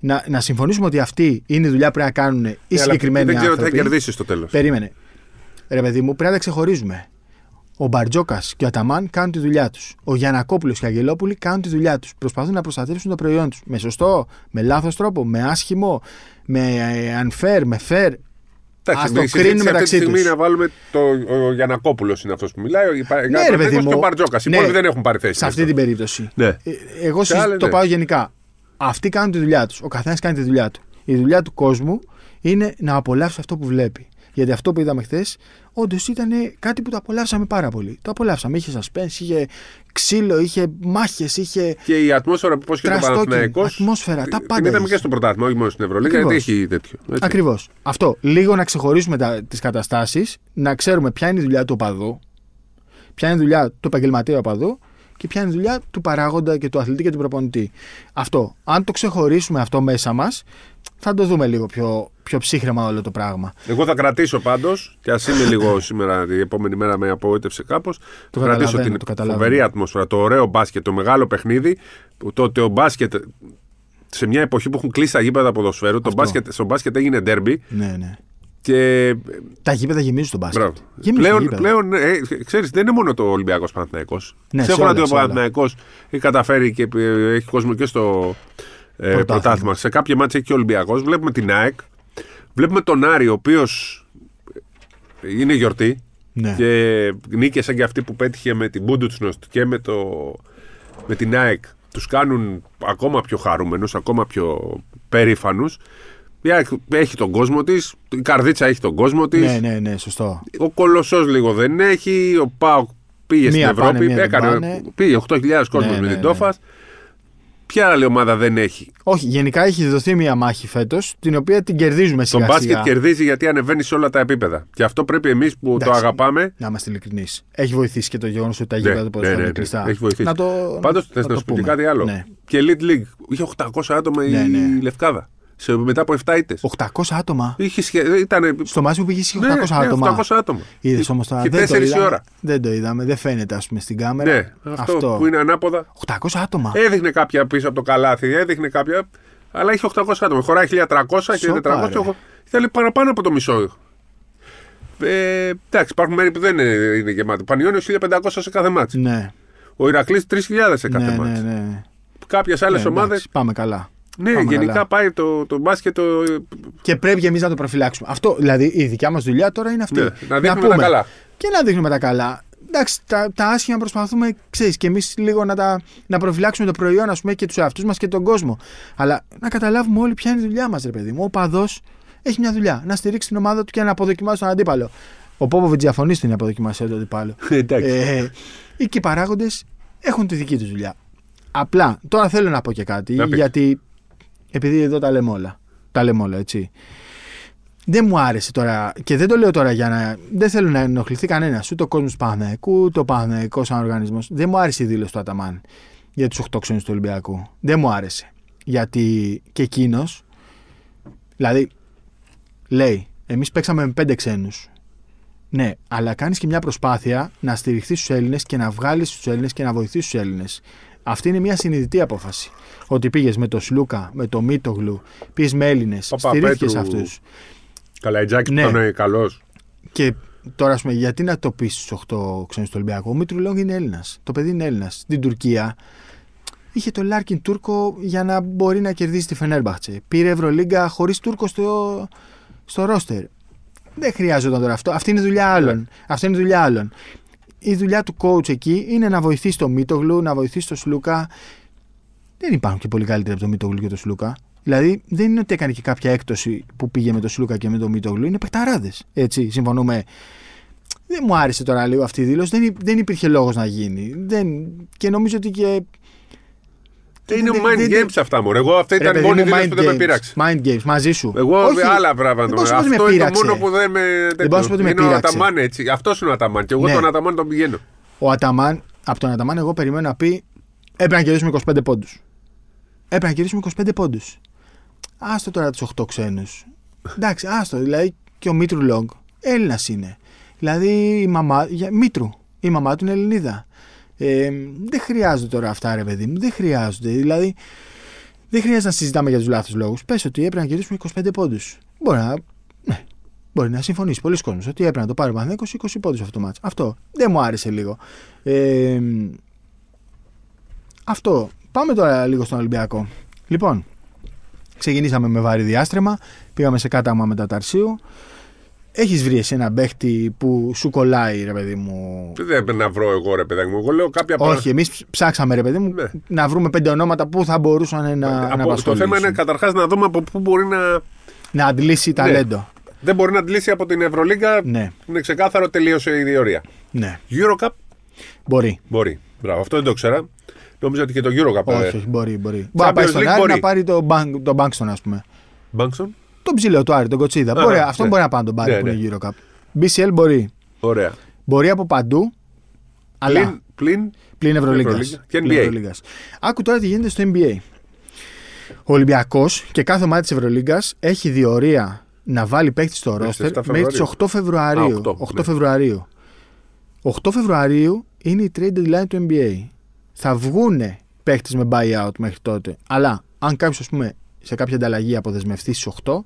Να, να συμφωνήσουμε ότι αυτή είναι η δουλειά που πρέπει να κάνουν οι Ναι, αλλά συγκεκριμένοι δεν ξέρω τι θα άνθρωποι. κερδίσεις στο τέλος. Περίμενε. Ρε παιδί μου, πρέπει να τα ξεχωρίζουμε. Ο Μπαρτζόκας και ο Αταμάν κάνουν τη δουλειά τους. Ο Γιανακόπουλος και ο Αγγελόπουλοι κάνουν τη δουλειά τους. Προσπαθούν να προστατεύσουν το προϊόν τους. Με σωστό, με λάθος τρόπο, με άσχημο, με ε, unfair, με fair. Εντάξει, Ας το η συζήτηση κρίνουν αυτή τη μεταξύ στιγμή τους. να βάλουμε το, ο Γιανακόπουλος είναι αυτός που μιλάει. Ο Πα- Ναι, ρε Παναθηναϊκός παιδί και μου. ο Μπαρτζόκας. Οι Ναι. υπόλοιποι δεν έχουν πάρει θέση. Σε αυτή την περίπτωση. Ναι. Ε, Εγώ Σε συζ- άλλες, το ναι. πάω γενικά. Αυτοί κάνουν τη δουλειά τους. Ο καθένας κάνει τη δουλειά του. Η δουλειά του κόσμου είναι να απολαύσει αυτό που βλέπει. Γιατί αυτό που είδαμε χθες, όντως ήταν κάτι που το απολαύσαμε πάρα πολύ. Το απολαύσαμε. Είχε suspense, είχε ξύλο, είχε μάχες, είχε. Και η ατμόσφαιρα που πώς και το Τραστόκι, Παναθηναϊκός ατμόσφαιρα, τα την πάντα είδαμε είχες. και στο πρωτάθλημα, όχι μόνο στην Ευρωλίγα, γιατί Ακριβώς. έχει τέτοιο. έτσι. Ακριβώς. Αυτό. Λίγο να ξεχωρίσουμε τις καταστάσεις, να ξέρουμε ποια είναι η δουλειά του οπαδού, ποια είναι η δουλειά του επαγγελματία οπαδού και ποια είναι η δουλειά του παράγοντα και του αθλητή και του προπονητή. Αυτό. Αν το ξεχωρίσουμε αυτό μέσα μας, θα το δούμε λίγο πιο, πιο ψύχρεμα όλο το πράγμα. Εγώ θα κρατήσω πάντως, και ας είμαι λίγο σήμερα, την επόμενη μέρα με απογοήτευσε κάπως. Το Θα κρατήσω καταλαβαίνω, την το καταλαβαίνω. φοβερή ατμόσφαιρα, το ωραίο μπάσκετ, το μεγάλο παιχνίδι. που Το ότι ο μπάσκετ σε μια εποχή που έχουν κλείσει τα γήπεδα ποδοσφαίρου, το Αυτό. μπάσκετ, στο μπάσκετ έγινε ντέρμπι Ναι, ναι. Και. Τα γήπεδα γεμίζουν στον μπάσκετ. Μπράβο. Γεμίζουν τα Πλέον, γήπεδα. πλέον ε, ξέρεις, δεν είναι μόνο το Ολυμπιακός Παναθυναϊκό. Ναι, Ξέρω σε όλα, ότι ο σε όλα. Παναθυναϊκό έχει καταφέρει και ε, έχει κόσμο και στο ε, Πρωτάθλημα. πρωτάθλημα. Σε κάποια μάτια έχει και ο Ολυμπιακός. Βλέπουμε την ΑΕΚ. Βλέπουμε τον Άρη, ο οποίος είναι γιορτή. Ναι. Και νίκε σαν και αυτή που πέτυχε με την Μπούντουτσνοστ και με, το, με την ΑΕΚ τους κάνουν ακόμα πιο χαρούμενους, ακόμα πιο περήφανους. Η ΑΕΚ έχει τον κόσμο της, η Καρδίτσα έχει τον κόσμο της. ναι, ναι, ναι, σωστό. Ο Κολοσσός λίγο δεν έχει. Ο Πάοκ πήγε Μία στην πάνε, Ευρώπη. μία δεν έκανε, πάνε. πήγε 8.000 κόσμος Ναι, με ναι, την ναι. Τόφας. Ποια άλλη ομάδα δεν έχει; Όχι, γενικά έχει δοθεί μια μάχη φέτος, την οποία την κερδίζουμε Το σιγά μπάσκετ σιγά. κερδίζει γιατί ανεβαίνει σε όλα τα επίπεδα. Και αυτό πρέπει εμείς που το Εντάξει. αγαπάμε. Να είμαστε ειλικρινείς. Έχει βοηθήσει και το γεγονός ότι τα Ναι, γήπεδα του ναι, ποδοσφαίρου ναι, είναι ναι. κλειστά. Έχει βοηθήσει. Να το. Πάντως θες το να σου πω και πούμε. κάτι άλλο. Ναι. Και Elite League. Είχε 800 άτομα Ναι, η ναι. Λευκάδα. Σε, μετά από 7 ήττες. 800 άτομα. Είχε σχε... ήταν... Στο μάτι που πήγε είχε 800 ναι, ναι, άτομα. 800 άτομα. Είδες όμως τώρα. Και δεν το 4 η είδαμε. ώρα. Δεν το είδαμε. Δεν φαίνεται, ας πούμε, στην κάμερα. Ναι, αυτό, που είναι ανάποδα. 800 άτομα. Έδειχνε κάποια πίσω από το καλάθι, έδειχνε κάποια. Αλλά είχε 800 άτομα. Χωράει 1300, 1400. Σοπα, ρε. Ήταν παραπάνω από το μισό. Ε, εντάξει, υπάρχουν μέρη που δεν είναι, είναι γεμάτο. Πανιόνιος 1500 σε κάθε μάτσο. Ναι, Ο Ηρακλής 3000 σε κάθε ναι, μάτσο. ναι, ναι. Κάποιες άλλες Ναι, ομάδε. εντάξει, Πάμε καλά. Ναι, Πάμε γενικά καλά. πάει το, το μπάσκετ. Το, Και πρέπει εμείς να το προφυλάξουμε. Αυτό, δηλαδή, η δικιά μας δουλειά τώρα είναι αυτή. ναι, να δείχνουμε τα καλά. Και να δείχνουμε τα καλά. Εντάξει, τα, τα άσχημα προσπαθούμε, ξέρεις, και εμείς λίγο να, τα, να προφυλάξουμε το προϊόν, ας πούμε, και τους εαυτούς μας και τον κόσμο. Αλλά να καταλάβουμε όλοι ποια είναι η δουλειά μας, ρε παιδί μου. Ο παδός έχει μια δουλειά. Να στηρίξει την ομάδα του και να αποδοκιμάσει τον αντίπαλο. Ο Πόποβιτς διαφωνεί στην αποδοκιμασία του αντίπαλου. Εντάξει. ε, οι και οι παράγοντες έχουν τη δική τους δουλειά. Απλά, τώρα θέλω να πω και κάτι, Να πεις. γιατί επειδή εδώ τα λέμε όλα. Τα λέμε όλα, έτσι. Δεν μου άρεσε τώρα, και δεν το λέω τώρα για να. Δεν θέλω να ενοχληθεί κανένας, ούτε ο κόσμος του Παναθηναϊκού, ούτε ο Παναθηναϊκό σαν οργανισμός. Δεν μου άρεσε η δήλωση του Αταμάν για τους 8 ξένου του Ολυμπιακού. Δεν μου άρεσε. Γιατί και εκείνος, δηλαδή, λέει, εμείς παίξαμε με 5 ξένους. Ναι, αλλά κάνεις και μια προσπάθεια να στηριχθείς στους Έλληνες και να βγάλεις τους Έλληνες και να βοηθήσει τους Έλληνες. Αυτή είναι μια συνειδητή απόφαση. Ότι πήγες με το Σλούκα, με το Μίτογλου, πήγε με Έλληνες, Παπαπέτρου. στηρίχθηκες αυτούς. Καλαϊτζάκη Ναι. που ήταν καλός. Και τώρα, ας πούμε, γιατί να το πεις στους 8 ξένους του Ολυμπιακού; Ο Μήτρου Λόγκ είναι Έλληνας. Το παιδί είναι Έλληνας. Στην Τουρκία είχε το Λάρκιν Τούρκο για να μπορεί να κερδίσει τη Φενέρμπαχτσε. Πήρε Ευρωλίγκα χωρίς Τούρκο στο, στο ρόστερ. Δεν χρειάζονταν τώρα αυτό. Αυτή είναι η δουλειά άλλων. Αυτή είναι η δουλειά άλλων. Η δουλειά του coach εκεί είναι να βοηθήσει το Μίτογλου, να βοηθήσει το Σλούκα. Δεν υπάρχουν και πολύ καλύτεροι από το Μίτογλου και το Σλούκα. Δηλαδή δεν είναι ότι έκανε και κάποια έκπτωση που πήγε με το Σλούκα και με το Μίτογλου. Είναι παιχταράδες. Έτσι, συμφωνούμε. Δεν μου άρεσε τώρα λίγο αυτή η δήλωση. Δεν, υ- δεν υπήρχε λόγος να γίνει. Δεν, και νομίζω ότι και. Είναι δεν- mind δεν- games αυτά μου. Εγώ αυτή Ρε ήταν η παιδί μόνη μου, δήλωση mind που δεν με games. πείραξε. Mind games, μαζί σου. Εγώ Όχι, άλλα πράγματα. δεν μπορώ να σου πω ότι με Αυτό είναι το πείραξε. μόνο που δεν με. Δεν μπορώ να σου πω ότι με είναι ο πείραξε. Αταμάν έτσι. Αυτός είναι ο Αταμάν. Και εγώ Ναι. τον Αταμάν τον πηγαίνω. Ο Αταμάν, από τον Αταμάν, εγώ περιμένω να πει έπρεπε να κερδίσουμε 25 πόντους. Έπρεπε να κερδίσουμε 25 πόντους. Άστο τώρα τους 8 ξένους. Εντάξει, άστο. Δηλαδή και ο Μήτρου Λόγκ Έλληνας είναι. Δηλαδή η μαμά. Για, Μήτρου. Η μαμά του είναι Ελληνίδα. Ε, δεν χρειάζονται τώρα αυτά, ρε παιδί μου. Δεν χρειάζονται. Δηλαδή δεν χρειάζεται να συζητάμε για τους λάθος λόγους. Πες ότι έπρεπε να κερδίσουμε 25 πόντους. Μπορεί να. Ναι, Μπορεί να συμφωνήσει πολλοί κόσμος ότι έπρεπε να το πάρει ο Παναθηναϊκός 20 πόντους αυτό το μάτς. Αυτό δεν μου άρεσε λίγο. Ε, αυτό. Πάμε τώρα λίγο στον Ολυμπιακό. Λοιπόν, ξεκινήσαμε με βάρη διάστρεμα. Πήγαμε σε κάταγμα μεταταρσίου. Έχεις βρει εσύ ένα παίχτη που σου κολλάει, ρε παιδί μου; Δεν πρέπει να βρω εγώ, ρε παιδάκι μου. Εγώ λέω κάποια Όχι, εμείς ψάξαμε, ρε παιδί μου, Ναι. να βρούμε πέντε ονόματα που θα μπορούσαν να, να Από, το απασχολήσουν. θέμα είναι καταρχάς να δούμε από πού μπορεί να. Να αντλήσει ταλέντο. Δεν μπορεί να αντλήσει από την Ευρωλίγκα. Ναι, Είναι ξεκάθαρο, τελείωσε η διορία. ναι. Eurocup; Μπορεί. μπορεί. Μπράβο, αυτό δεν το ξέρα. Νόμιζα ότι και το Eurocup. Όχι, ε, όχι, μπορεί. μπορεί. Μπορεί να πάει Champions στον League Άρη μπορεί. να πάρει τον Bank- τον Bankston, ας πούμε. Bankston; Τον ψηλό του Άρη, τον Κοτσίδα. Α, μπορεί, ναι, αυτόν ναι. μπορεί να πάει να τον πάρει Ναι, που ναι. είναι Eurocup. BCL μπορεί. Ωραία. Μπορεί από παντού. Αλλά Πλην, πλην πλην Ευρωλίγκα. Ευρωλίγκα. Και NBA. Άκου τώρα τι γίνεται στο NBA. Ο Ολυμπιακός και κάθε ομάδα της Ευρωλίγκα έχει διορία να βάλει παίκτη στο Μέχρι ρόστερ 7 μέχρι τις 8 Φεβρουαρίου. Α, 8, 8 ναι. Φεβρουαρίου. 8 Φεβρουαρίου είναι η trade deadline του NBA. Θα βγούνε παίκτες με buyout μέχρι τότε. Αλλά αν κάποιος, ας πούμε, σε κάποια ανταλλαγή αποδεσμευτεί στις 8,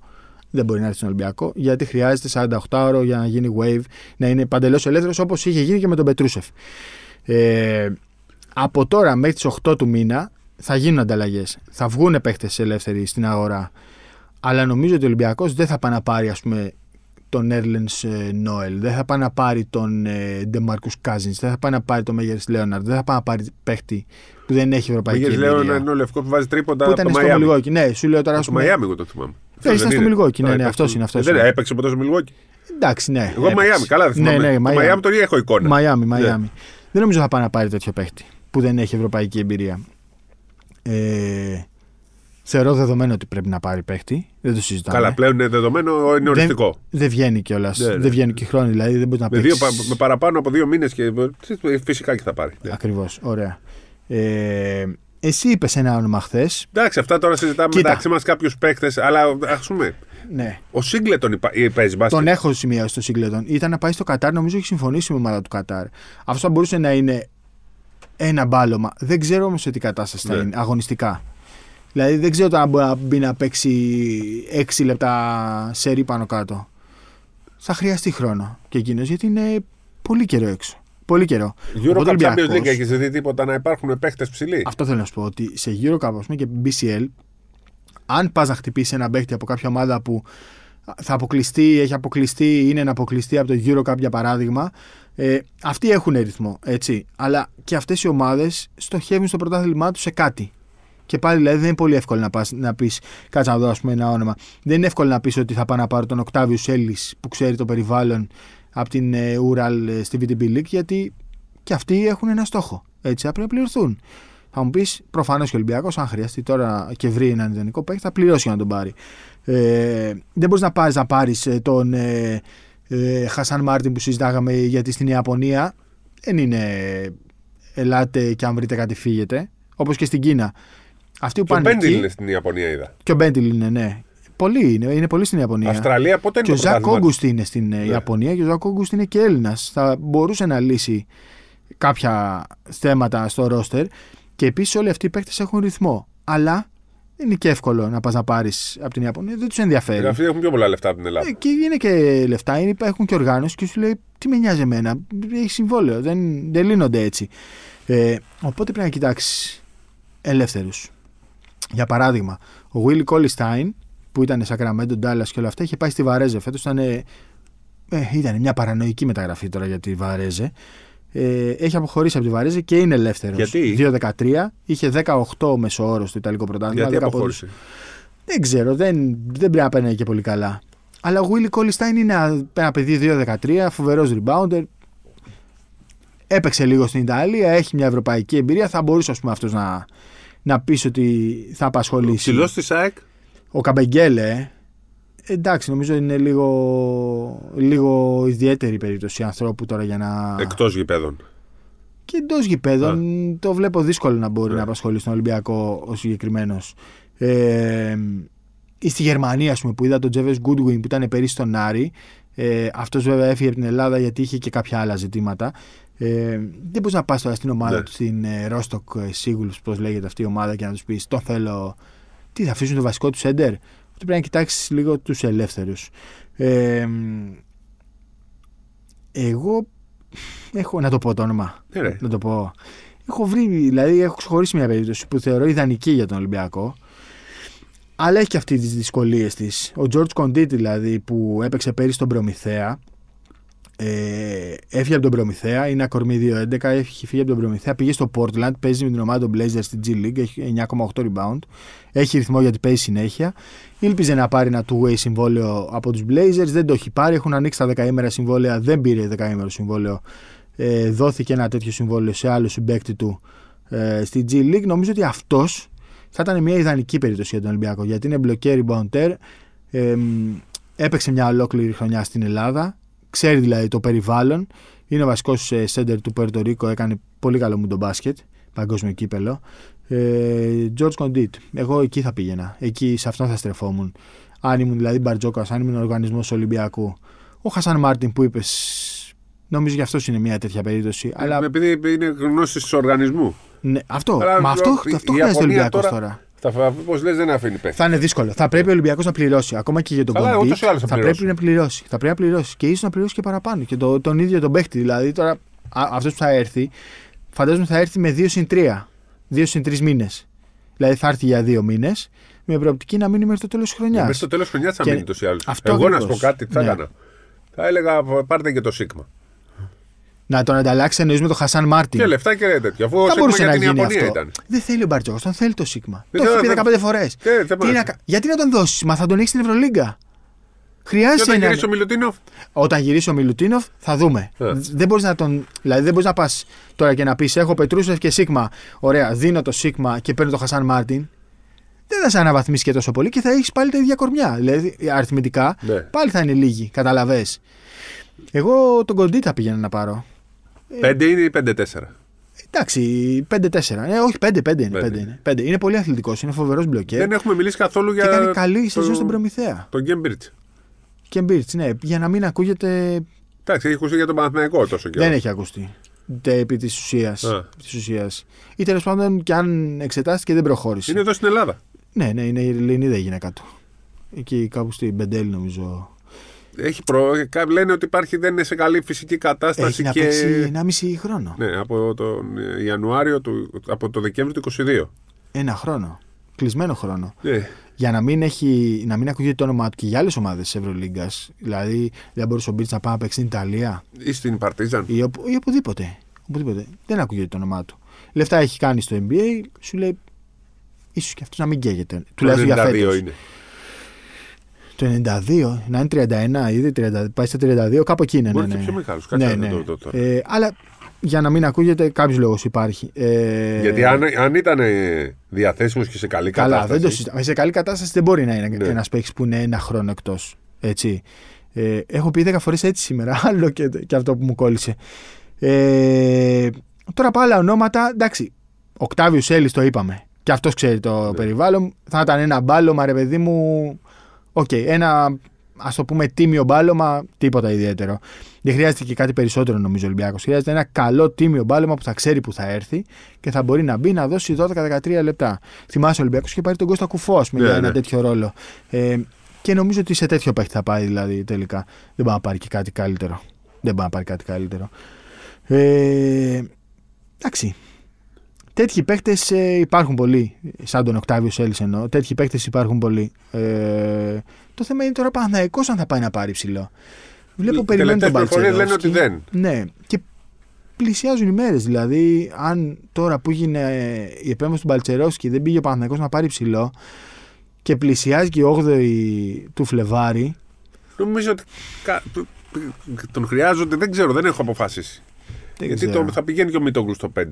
δεν μπορεί να έρθει στον Ολυμπιακό, γιατί χρειάζεται 48 ώρο για να γίνει wave, να είναι παντελώς ελεύθερος όπως είχε γίνει και με τον Πετρούσεφ. Ε, από τώρα μέχρι τις 8 του μήνα θα γίνουν ανταλλαγές. Θα βγουν παίχτε ελεύθεροι στην αγορά. Αλλά νομίζω ότι ο Ολυμπιακός δεν θα πάει να πάρει ας πούμε, τον Έρλεν Νόελ, δεν θα πάει να πάρει τον Ντεμάρκου Κάζιν, δεν θα πάει να πάρει τον Μέγερ Λέοναρντ, δεν θα πάει να πάρει παίχτη που δεν έχει ευρωπαϊκή Πήγε λέω εμπειρία. να είναι ο λευκό που βάζει τρίποντα Που από ήταν το στο Miami. Μιλγόκι. Ναι, σου λέω τώρα. ας Το πούμε, Miami εγώ το θυμάμαι. Ναι, ήταν στο Milwaukee, ναι, ναι, έπαιξε- αυτός είναι, αυτός Δεν είναι. έπαιξε ποτέ στο Milwaukee. Εντάξει, ναι. Εγώ έπαιξε. Miami, καλά δεν θυμάμαι. Ναι, ναι, Το Miami τον έχω εικόνα. Μαϊάμι, Ναι. Μαϊάμι. Δεν νομίζω θα πάει να πάρει τέτοιο παίχτη που δεν έχει ευρωπαϊκή εμπειρία. Ε, θεωρώ δεδομένο ότι πρέπει να πάρει παίχτη. Δεν το συζητάμε. Καλά, πλέον είναι δεδομένο, είναι οριστικό. Δεν βγαίνει κιόλας. Ναι, ναι. Δεν βγαίνει και χρόνο. Δηλαδή δεν μπορεί να Με, παίξεις. δύο, πα- με παραπάνω από δύο μήνες και. Φυσικά και θα πάρει. Ναι. Ακριβώς. Ωραία. Ε, εσύ είπες ένα όνομα χθες. Εντάξει, αυτά τώρα συζητάμε Κοίτα. μεταξύ μας κάποιους παίκτες, αλλά ας πούμε. Ναι. Ο Σίγκλετον υπα- ε, παίζει μπάσκετ. Τον έχω σημειώσει στο Σίγκλετον. Ήταν να πάει στο Κατάρ, νομίζω έχει συμφωνήσει με ομάδα του Κατάρ. Αυτό θα μπορούσε να είναι ένα μπάλωμα. Δεν ξέρω όμως σε τι κατάσταση θα Ναι. είναι αγωνιστικά. Δηλαδή δεν ξέρω τώρα αν μπορεί να μπει να παίξει 6 λεπτά σερή πάνω κάτω. Θα χρειαστεί χρόνο και εκείνος γιατί είναι πολύ καιρό έξω. Πολύ καιρό. Euro Οπότε Cup Champions Ολυμπιακός- League έχεις δει τίποτα να υπάρχουν παίκτες ψηλοί. Αυτό θέλω να σου πω ότι σε Eurocup ας πούμε, και BCL, αν πας να χτυπήσει ένα παίχτη από κάποια ομάδα που θα αποκλειστεί, έχει αποκλειστεί, είναι να αποκλειστεί από το Eurocup για παράδειγμα, ε, αυτοί έχουν ρυθμό. Έτσι. Αλλά και αυτές οι ομάδες στοχεύουν στο πρωτάθλημά τους σε κάτι. Και πάλι δηλαδή δεν είναι πολύ εύκολο να, πας, να πεις, κάτσε να δω ας πούμε, ένα όνομα. Δεν είναι εύκολο να πεις ότι θα πάω να πάρω τον Οκτάβιου Έλλη που ξέρει το περιβάλλον από την ε, Ural ε, στη VTB League, γιατί και αυτοί έχουν ένα στόχο. Έτσι, θα πρέπει να πληρωθούν. Θα μου πεις, προφανώς και ο Ολυμπιακός, αν χρειαστεί τώρα και βρει έναν ιδανικό παίκτη, θα πληρώσει για να τον πάρει. Ε, δεν μπορείς να πάρει να πάρεις τον ε, ε, Χασάν Μάρτιν που συζητάγαμε γιατί στην Ιαπωνία δεν είναι ελάτε και αν βρείτε κάτι φύγετε. Όπως και στην Κίνα. Αυτοί που Και ο πάνε Μπέντιλ εκεί. είναι στην Ιαπωνία, είδα. Και ο Μπέντιλ είναι, ναι. Πολύ είναι, είναι πολύ στην Ιαπωνία. Αυστραλία πότε είναι Και ο το Ζακ πρωτάθλημα Όγκουστ είναι στην ε, Ναι. Ιαπωνία και ο Ζακ Όγκουστ είναι και Έλληνας. Θα μπορούσε να λύσει κάποια θέματα στο ρόστερ. Και επίσης όλοι αυτοί οι παίκτες έχουν ρυθμό. Αλλά δεν είναι και εύκολο να πας να πάρεις από την Ιαπωνία. Δεν τους ενδιαφέρει. της. Αυτοί έχουν πιο πολλά λεφτά από την Ελλάδα. Ε, Και είναι και λεφτά, είναι, έχουν και οργάνωση και σου λέει τι με νοιάζει εμένα; Έχει συμβόλαιο, δεν, δεν λύνονται έτσι. Ε, οπότε πρέπει να κοιτάξεις ελεύθερους. Για παράδειγμα, ο Willy Κόλιστάιν που ήταν Σακραμέντο, Ντάλλα και όλα αυτά είχε πάει στη Βαρέζε. Φέτος ήταν, ε, ήταν μια παρανοϊκή μεταγραφή τώρα για τη Βαρέζε. Ε, έχει αποχωρήσει από τη Βαρέζε και είναι ελεύθερος. Γιατί; 2-13, είχε 18 μεσόωρο στο Ιταλικό πρωτάθλημα. Γιατί 10 πόντους. αποχώρησε; Δεν ξέρω, δεν, δεν πρέπει να παίρνει και πολύ καλά. Αλλά ο Willy Κόλιστάιν είναι ένα, ένα παιδί 2-13, φοβερός rebounder. Έπαιξε λίγο στην Ιταλία, έχει μια ευρωπαϊκή εμπειρία. Θα μπορούσε ας πούμε, αυτός να, να πεις ότι θα απασχολήσει. Ψηλός στη ΣΑΕΚ. Ο Καμπεγγέλε, ε, εντάξει, νομίζω είναι λίγο, λίγο ιδιαίτερη περίπτωση ανθρώπου τώρα για να. Εκτός γηπέδων. Και εντός γηπέδων το βλέπω δύσκολο να μπορεί Ναι. να απασχολεί στον Ολυμπιακό ο συγκεκριμένος. Ε, ή στη Γερμανία, ας πούμε, που είδα τον Τζέβες Γκούντουιν που ήταν πέρυσι στον Άρη. Ε, Αυτός βέβαια έφυγε από την Ελλάδα γιατί είχε και κάποια άλλα ζητήματα. Ε, δεν μπορείς να πας τώρα στην ομάδα Ναι. του, στην ε, Rostock ε, Seagulls, πώς λέγεται αυτή η ομάδα, και να τους πεις: Τον θέλω. Τι θα αφήσουν το βασικό του σέντερ. Αυτό πρέπει να κοιτάξεις λίγο τους ελεύθερους. Ε, εγώ έχω να το πω το όνομα. Ναι, ρε. Να το πω. Έχω βρει, δηλαδή έχω ξεχωρίσει μια περίπτωση που θεωρώ ιδανική για τον Ολυμπιακό. αλλά έχει και αυτή τις δυσκολίες της. Ο George Condit δηλαδή που έπαιξε πέρυσι τον Προμηθέα. Ε, έφυγε από τον Προμηθέα, είναι ακορμή 2-11, έχει φύγει από τον Προμηθέα, πήγε στο Portland, παίζει με την ομάδα των Blazers στην G League, έχει 9,8 rebound, έχει ρυθμό γιατί παίζει συνέχεια. Ήλπιζε να πάρει ένα two-way συμβόλαιο από τους Blazers, δεν το έχει πάρει, έχουν ανοίξει τα δεκαήμερα συμβόλαια, δεν πήρε δεκαήμερο συμβόλαιο. Ε, δόθηκε ένα τέτοιο συμβόλαιο σε άλλο συμπέκτη του ε, στη G League. Νομίζω ότι αυτός θα ήταν μια ιδανική περίπτωση για τον Ολυμπιακό γιατί είναι μπλοκέρι rebounder. Ε, έπαιξε μια ολόκληρη χρονιά στην Ελλάδα. Ξέρει δηλαδή το περιβάλλον. Είναι ο βασικός σέντερ του Περτορίκο. Έκανε πολύ καλό μου το μπάσκετ. Παγκόσμιο κύπελο. Ε, George Condit. Εγώ εκεί θα πήγαινα. Εκεί σε αυτόν θα στρεφόμουν. Αν ήμουν δηλαδή Μπαρτζόκας, αν ήμουν οργανισμός Ολυμπιακού. Ο Χασάν Μάρτιν που είπες, νομίζω γι' αυτό είναι μια τέτοια περίπτωση. Αλλά... Επειδή είναι γνώση του οργανισμού. Ναι, αυτό. Αλλά, Μα αυτό, αυτό χρειάζεται ο Ολυμπιακός τώρα. τώρα. Πώς λες, δεν αφήνει παίχτη. Θα είναι δύσκολο. Θα πρέπει ο Ολυμπιακός να πληρώσει. Ακόμα και για τον Κοντή. Θα, θα πρέπει να πληρώσει. Θα πρέπει να πληρώσει. Και ίσως να πληρώσει και παραπάνω. Και το, τον ίδιο τον παίχτη. Δηλαδή τώρα αυτός που θα έρθει, φαντάζομαι θα έρθει με 2 συν 3. 2 συν 3 μήνες. Δηλαδή θα έρθει για 2 μήνες με προοπτική να μείνει μέχρι το τέλος της χρονιάς. Μέχρι το τέλος της χρονιάς θα μείνει τόσο ή άλλω. Εγώ να σου πω κάτι, τι θα ναι. έκανα. Θα έλεγα πάρτε και το Σίγμα να τον ανταλλάξει εννοείς με τον Χασάν Μάρτιν. Και λεφτά και τέτοια. Αφού θα μπορούσε να γίνει Ιαπωνία αυτό. Ήταν. Δεν θέλει ο Μπαρτζόκο, τον θέλει το Σίγμα. Το έχει πει 15 φορές. Γιατί να τον δώσει, μα θα τον έχει στην Ευρωλίγκα. Χρειάζεται όταν γυρίσει ο Μιλουτίνοφ; Όταν γυρίσει ο Μιλουτίνοφ, θα δούμε. Yeah. Δεν μπορείς να τον. Δηλαδή, δεν μπορείς να πας τώρα και να πεις: Έχω Πετρούσεφ και Σίγμα. Ωραία, δίνω το Σίκμα και παίρνω το Χασάν Μάρτιν. Δεν θα σε αναβαθμίσει και τόσο πολύ και θα έχεις πάλι τα ίδια κορμιά. Δηλαδή, αριθμητικά yeah. πάλι θα είναι λίγοι. Κατάλαβες. Εγώ τον Κοντί θα πήγαινα να πάρω. 5 ή 5-4. Εντάξει, 5-4. Ε, όχι, 5-5 είναι. 5 είναι. 5. είναι πολύ αθλητικός, είναι φοβερός μπλοκέρ. Δεν έχουμε μιλήσει καθόλου για. Και κάνει καλή σεζόν στον Προμηθέα. Τον Γκέμπριτ. Γκέμπριτ, ναι, για να μην ακούγεται. Εντάξει, έχει ακουστεί για τον Παναθηναϊκό τόσο καιρό. Δεν έχει ακουστεί. Επί της ουσίας. Ή τέλος πάντων και αν εξετάστηκε δεν προχώρησε. Είναι εδώ στην Ελλάδα. Ναι, ναι, είναι η Ελληνίδα γυναίκα του. Εκεί κάπου στην Μπεντέλ νομίζω έχει προ... Λένε ότι υπάρχει, δεν είναι σε καλή φυσική κατάσταση. Έχει και... να παίξει 1,5 χρόνο. Ναι, από τον Ιανουάριο, του... από το Δεκέμβριο του 22. Ένα χρόνο. Κλεισμένο χρόνο. Ναι. Για να μην, έχει, να μην ακούγεται το όνομά του και για άλλες ομάδες της Ευρωλίγκας. Δηλαδή, δεν μπορούσε ο Μπίτς να πάει να παίξει στην Ιταλία. ή στην Παρτίζαν. Ή, οπ, ή οπουδήποτε. οπουδήποτε. Δεν ακούγεται το όνομά του. Λεφτά έχει κάνει στο NBA, σου λέει ίσως και αυτός να μην καίγεται. Τουλάχιστον για φέτος. είναι. Το 92, να είναι 31, ήδη 30, πάει στα 32, κάπου εκεί είναι. Μπορεί ναι, ναι. πιο μεγάλος. Ναι, ναι. Το, το, το, ε, αλλά για να μην ακούγεται, κάποιος λόγος υπάρχει. Ε, Γιατί αν, αν ήταν διαθέσιμος και σε καλή καλά, κατάσταση. Δεν το συζητάμε. Σε καλή κατάσταση δεν μπορεί να είναι ναι. ένας παίκτης που είναι ένα χρόνο εκτός. Έτσι. Ε, έχω πει 10 φορές έτσι σήμερα. [laughs] Άλλο και, και αυτό που μου κόλλησε. Ε, τώρα από άλλα ονόματα, εντάξει. Οκτάβιος Έλλης το είπαμε. Και αυτός ξέρει το ναι. περιβάλλον. Θα ήταν ένα μπάλωμα, ρε παιδί μου, Ok, okay, ένα ας το πούμε τίμιο μπάλωμα, τίποτα ιδιαίτερο. Δεν χρειάζεται και κάτι περισσότερο νομίζω ο Ολυμπιακός. Χρειάζεται ένα καλό τίμιο μπάλωμα που θα ξέρει που θα έρθει και θα μπορεί να μπει να δώσει 12-13 λεπτά. Θυμάσαι ο Ολυμπιακός είχε πάρει τον Κώστα Κουφό yeah, για ένα ναι. τέτοιο ρόλο. Ε, και νομίζω ότι σε τέτοιο παίχτη θα πάει δηλαδή τελικά. Δεν πάει να πάρει και κάτι καλύτερο. Δεν πάει να πάρει κάτι καλύτερο. Ε, εντάξει. Τέτοιοι παίχτε ε, υπάρχουν πολλοί. Σαν τον Οκτάβιο Σέλη εννοώ. Τέτοιοι παίχτε υπάρχουν πολλοί. Ε, το θέμα είναι τώρα Παναθυναϊκό αν θα πάει να πάρει ψηλό. Βλέπω περιμένει τον Παλτσερόφσκι. λένε ότι δεν. Ναι. Και πλησιάζουν οι μέρες. Δηλαδή, αν τώρα που έγινε η επέμβαση του Μπαλτσερόφσκι δεν πήγε ο Παναθυναϊκό να πάρει ψηλό και πλησιάζει και η 8η του Φλεβάρι. Νομίζω ότι τον χρειάζονται, δεν ξέρω, δεν έχω αποφασίσει. Γιατί το, θα πηγαίνει και ο Μητόγλου στο 5.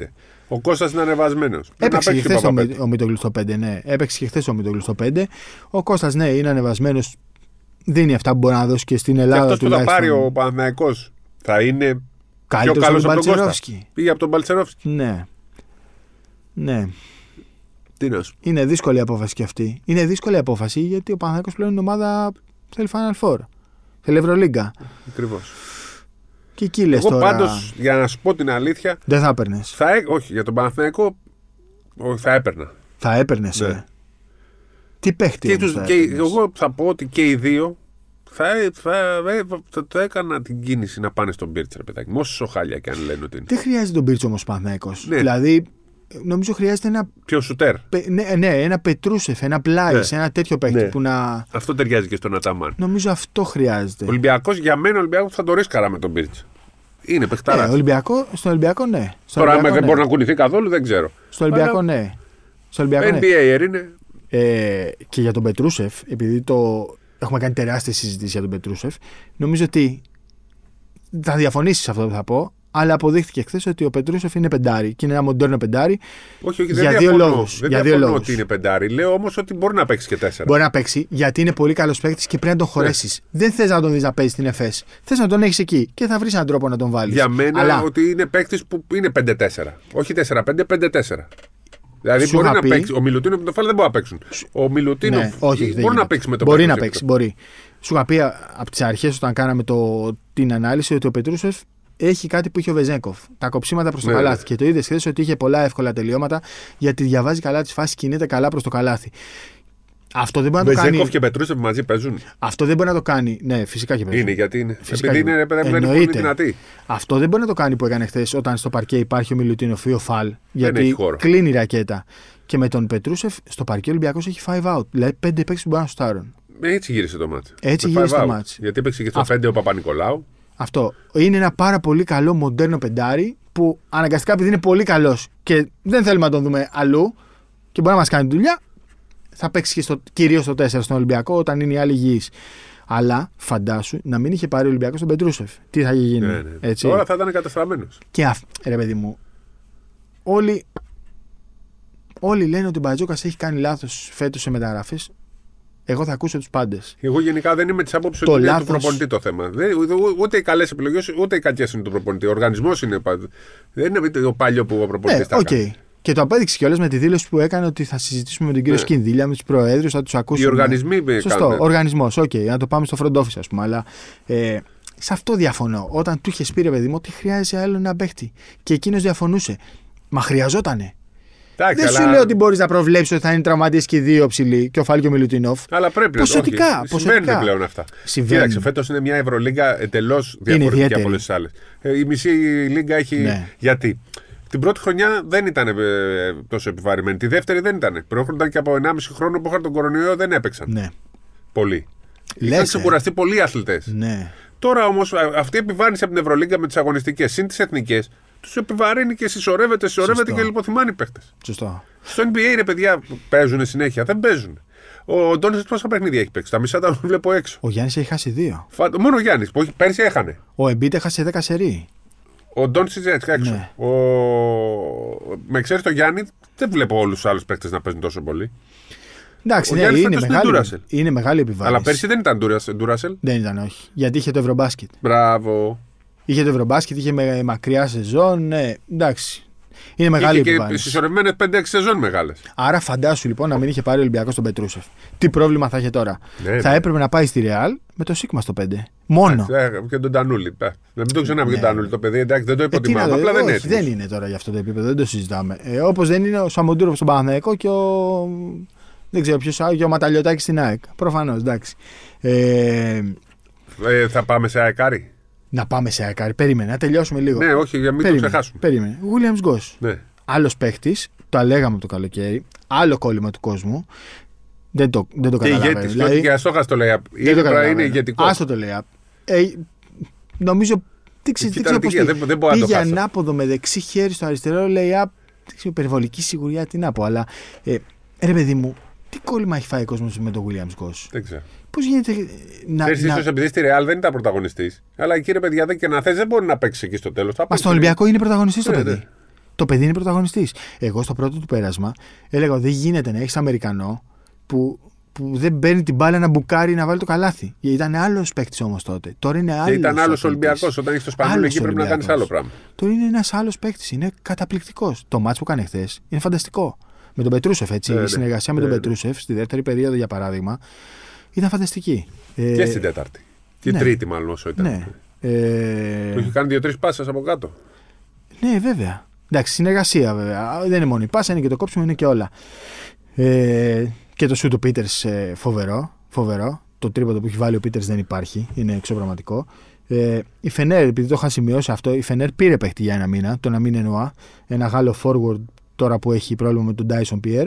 Ο Κώστας είναι ανεβασμένος. Έπαιξε και χθες ο, ο Μητόγλου στο 5, ναι. Έπαιξε και χθες ο Μητόγλου στο 5. Ο Κώστας, ναι, είναι ανεβασμένος. Δίνει αυτά που μπορεί να δώσει και στην Ελλάδα. Και αυτός που θα πάρει ο Παναθυναϊκό θα είναι Καλύτερος πιο καλός από τον Κώστα. Πήγε από τον Παλτσερόφσκι. Ναι. Ναι. Τι Είναι δύσκολη η απόφαση και αυτή. Είναι δύσκολη η απόφαση γιατί ο Παναθυναϊκό πλέον είναι ομάδα θέλει Final Four. Θέλει Ευρωλίγκα. Ακριβώς. Και εκεί λες τώρα. πάντως, για να σου πω την αλήθεια. Δεν θα έπαιρνες. Θα, όχι, για τον Παναθηναϊκό θα έπαιρνα. Θα έπαιρνες. Ναι. Ε. Τι παίχτη. Και, τους, και εγώ θα πω ότι και οι δύο θα, θα, θα, θα, έκανα την κίνηση να πάνε στον Μπίρτσα, παιδάκι μου. Όσο χάλια και αν λένε ότι είναι. Δεν χρειάζεται τον Μπίρτσα όμως Παναθηναϊκός; Ναι. Δηλαδή νομίζω χρειάζεται ένα, Πιο σουτέρ. πε- ναι, ναι, ένα Πετρούσεφ, ένα Πλάι, Ναι. ένα τέτοιο παίκτη Ναι. που να. Αυτό ταιριάζει και στον Αταμάν. Νομίζω αυτό χρειάζεται. Ολυμπιακός για μένα, Ολυμπιακός θα το ρίσκαρα με τον Μπίρτ. Είναι Ναι, παιχταρά. Ολυμπιακό, στον Ολυμπιακό ναι. Στον Τώρα, άμα Ολυμπιακό, δεν ναι. μπορεί να κουνηθεί καθόλου, δεν ξέρω. Στο Ολυμπιακό Αλλά- ναι. Στο Ολυμπιακό ναι. NBA είναι. Ε, και για τον Πετρούσεφ, επειδή το έχουμε κάνει τεράστια συζήτηση για τον Πετρούσεφ, νομίζω ότι θα διαφωνήσεις σε αυτό που θα πω, αλλά αποδείχθηκε χθες ότι ο Πετρούσεφ είναι πεντάρι και είναι ένα μοντέρνο πεντάρι. Όχι, όχι, δεν Για δύο διαφωνώ. λόγους. Δεν Για δύο διαφωνώ λόγους. ότι είναι πεντάρι. Λέω όμως ότι μπορεί να παίξει και τέσσερα. Μπορεί να παίξει γιατί είναι πολύ καλός παίκτης και πρέπει να τον χωρέσεις. Δεν θες να τον δεις να παίζει στην ΕΦΕΣ. Θες να τον έχεις εκεί και θα βρεις έναν τρόπο να τον βάλεις. Για μένα Αλλά ότι είναι παίκτης που είναι 5-4. Όχι 4-5, 5-4. Δηλαδή Σου μπορεί είχα να πει- παίξει. Ο Μιλουτίνο με το φάλ δεν μπορεί να παίξουν. Ο Μιλουτίνο ναι, όχι, δεν μπορεί να γίνεται. παίξει με τον Μπορεί να Πέτρος παίξει, εκτός. μπορεί. Σου είχα πει από τις αρχές όταν κάναμε το, την ανάλυση ότι ο Πετρούσεφ έχει κάτι που είχε ο Βεζέγκοφ. Τα κοψίματα προς το Ναι, καλάθι. ναι. Και το είδες χθες ότι είχε πολλά εύκολα τελειώματα γιατί διαβάζει καλά τι φάσει, κινείται καλά προς το καλάθι. Αυτό δεν μπορεί να το κάνει. Μπεζέκοφ και Πετρούσεφ μαζί παίζουν. Αυτό δεν μπορεί να το κάνει. Ναι, φυσικά και παίζει. Είναι γιατί είναι. Φυσικά Επειδή και- είναι, ρε παιδί μου, δεν είναι πολύ Εννοείται. δυνατή. Αυτό δεν μπορεί να το κάνει που έκανε χθες όταν στο παρκέ υπάρχει ο Μιλουτίνοφ ή ο Φαλ. έχει Γιατί χώρο. κλείνει η ρακέτα. Και με τον Πετρούσεφ στο παρκέ ο Ολυμπιακός έχει 5 out. Δηλαδή 5 παίξει που μπορούν να σουτάρουν. Έτσι γύρισε το μάτσο. Έτσι Με γύρισε five το out. μάτς. Γιατί έπαιξε και στο Αυτό. 5 ο Παπα-Νικολάου. Αυτό. Είναι ένα πάρα πολύ καλό μοντέρνο πεντάρι που αναγκαστικά επειδή είναι πολύ καλός και δεν θέλουμε να τον δούμε αλλού και μπορεί να μας κάνει δουλειά, θα παίξει και στο, κυρίως στο 4 στον Ολυμπιακό όταν είναι οι άλλοι υγιείς. Αλλά φαντάσου να μην είχε πάρει ο Ολυμπιακός τον Πετρούσεφ. Τι θα είχε γίνει. Ναι, ναι. Έτσι. Τώρα θα ήταν καταστραμμένο. Και αυ... ρε παιδί μου, όλοι, όλοι λένε ότι ο Μπαρτζώκας έχει κάνει λάθος φέτος σε μεταγραφές. Εγώ θα ακούσω τους πάντες. Εγώ γενικά δεν είμαι της άποψης Το ότι είναι του λάθος- προπονητή το θέμα. Δεν, ού- ούτε οι καλές επιλογές ούτε οι κακές είναι του προπονητή. Ο οργανισμός είναι. πα- Δεν είναι το παλιό που ο προπονητής Ναι, τα οκ. έκανε. Και το απέδειξε κιόλας με τη δήλωση που έκανε ότι θα συζητήσουμε με τον κύριο Ναι. Σκινδήλια, με τους προέδρους, θα τους ακούσουμε. Οι οργανισμοί με Σωστό, κάνουν. οργανισμός. Οκ, να το πάμε στο front office, ας πούμε. Αλλά ε, σε αυτό διαφωνώ. Όταν του είχες πει, ρε παιδί μου, ότι χρειάζεται άλλο ένα παίχτη. Και εκείνος διαφωνούσε. Μα χρειαζότανε. Εντάξει, Δεν αλλά, σου λέω ότι μπορείς να προβλέψεις ότι θα είναι τραυματίες και οι δύο ψηλοί και ο Φάλκιο Μιλουτινόφ. αλλά πρέπει Ποσοτικά, να το όχι. ποσοτικά. Συμβαίνουν πλέον αυτά. Συμβαίνουν. Κοίταξε, φέτος είναι μια Ευρωλίγκα εντελώς διαφορετική ιδιαίτερη. από όλες τις άλλες. Η μισή λίγκα έχει. Ναι. Γιατί; Την πρώτη χρονιά δεν ήταν ε, τόσο επιβαρημένη. Τη δεύτερη δεν ήταν. Προέρχονταν και από 1,5 χρόνο που είχαν τον κορονοϊό δεν έπαιξαν. Ναι. Πολύ. Λες, Είχαν ε. ξεκουραστεί πολλοί αθλητές. Ναι. Τώρα όμως αυτή η επιβάρυνση από την Ευρωλίγκα με τις αγωνιστικές συν τις εθνικές τους επιβαρύνει και συσσωρεύεται, συσσωρεύεται Σωστό. και λιποθυμάνει οι παίχτε. Σωστό. Στο NBA ρε παιδιά παίζουν συνέχεια, δεν παίζουν. Ο Ντόνισετ πόσα παιχνίδια έχει παίξει. Τα μισά τα [laughs] βλέπω έξω. Ο Γιάννης έχει χάσει δύο. Φα- Μόνο ο Γιάννης που όχι, πέρσι έχανε. Ο Εμπίτ έχασε 10 σερί. Ο Ντόνισετ έτσι έξω. Ναι. Ο... Με ξέρεις το Γιάννη, δεν βλέπω όλους τους άλλους παίχτε να παίζουν τόσο πολύ. Εντάξει, Ο ναι, Γιάννης είναι φέτος είναι μεγάλη, Duracell. είναι μεγάλη επιβάρυνση. Αλλά πέρσι δεν ήταν Ντούρασελ. Δεν ήταν, όχι. Γιατί είχε το Ευρωμπάσκετ. Μπράβο. Είχε το Ευρωμπάσκετ, είχε με μακριά σεζόν. Ναι, εντάξει. Είναι μεγάλη Είχε και επιβάρυνση. συσσωρευμένες 5-6 σεζόν μεγάλες. Άρα φαντάσου λοιπόν να μην είχε πάρει ο Ολυμπιακό τον Πετρούσεφ. Τι πρόβλημα θα είχε τώρα. Ναι, θα ναι. έπρεπε να πάει στη Ρεάλ με το Σίγμα στο 5. Μόνο. Ε, Και τον Τανούλη. Ε, Να μην το ξεχνάμε και Ναι. τον Τανούλη. Το παιδί εντάξει δεν το Ε, τι να υποτιμάμε. δω, Απλά δεν είναι όχι, έτοιμος. δεν είναι τώρα για αυτό το επίπεδο, δεν το συζητάμε. Ε, Όπως δεν είναι ο Σαμοντούροφ στον Παναθηναϊκό και ο. Δεν ξέρω ποιος άλλο, και ο Ματαλιωτάκης στην ΑΕΚ. Προφανώς, εντάξει. Ε, Ε, θα πάμε σε αεκάρι. Να πάμε σε ΑΕΚ. Περίμενε, να τελειώσουμε λίγο. Ναι, όχι, για να μην το περίμενε, ξεχάσουμε. περίμενε. Williams Goss. Ναι. Άλλος παίχτης, το λέγαμε το καλοκαίρι. Άλλο κόλλημα του κόσμου. Δεν το, δεν το Και καταλαβαίνω. ηγέτη. Δηλαδή, Και αστόχα το λέει. δεν το Είναι, είναι καταλαβαίνω. ηγετικός. Άστο το λέει. Ε, νομίζω. Τι ξέρω, Εκεί δεν ξέρω ήταν πώς τυχαία, πήγε. δεν- δεν μπορώ να το Πήγε χάσω. ανάποδο με δεξί χέρι στο αριστερό, λέει up. Δεν ξέρω, υπερβολική σιγουριά, τι να πω. Αλλά ε, ρε παιδί μου, τι κόλλημα έχει φάει ο κόσμος με τον Williams Goss. Δεν ξέρω. Πώς γίνεται ε, να. Πέρσι να... ίσως επειδή στη Ρεάλ δεν ήταν πρωταγωνιστής. Αλλά εκεί ρε παιδιά δεν και να θες δεν μπορεί να παίξει εκεί στο τέλος. Μα στον Ολυμπιακό είναι πρωταγωνιστής το Ναι, παιδί. ναι. Το παιδί είναι πρωταγωνιστής. Εγώ στο πρώτο του πέρασμα έλεγα δεν γίνεται να έχεις Αμερικανό που, που δεν παίρνει την μπάλα να μπουκάρει να βάλει το καλάθι. Γιατί ήταν άλλος παίκτης όμως τότε. Τώρα είναι άλλος. Και ήταν άλλος Ολυμπιακός. Όταν έχεις το Σπανούλι Άλλος εκεί πρέπει να κάνεις Ολυμπιακός. άλλο πράγμα. Τώρα είναι ένας άλλος παίκτης. Είναι καταπληκτικός. Το μάτσο που έκανε χθες είναι φανταστικό. Με τον Πετρούσεφ, έτσι. Ναι, ναι. Η συνεργασία με Ναι, τον ναι. Πετρούσεφ στη δεύτερη περίοδο, για παράδειγμα, ήταν φανταστική. Ε, Και στην Τέταρτη. Και ναι. Τρίτη μάλλον όσο ήταν. Ναι. Ε, Του είχε κάνει δύο-τρεις πάσες από κάτω. Ναι, βέβαια. Εντάξει, συνεργασία βέβαια. Δεν είναι μόνο η πάσα, είναι και το κόψιμο, είναι και όλα. Ε, και το σου του Πίτερ φοβερό, φοβερό. Το τρίποντο που έχει βάλει ο Πίτερς δεν υπάρχει. Είναι εξωπραγματικό. Ε, η Φενέρ, επειδή το είχα σημειώσει αυτό, η Φενέρ πήρε παίχτη για ένα μήνα, τον Αμήν Ενουά. Ένα Γάλλο forward τώρα που έχει πρόβλημα με τον Dyson Pierre.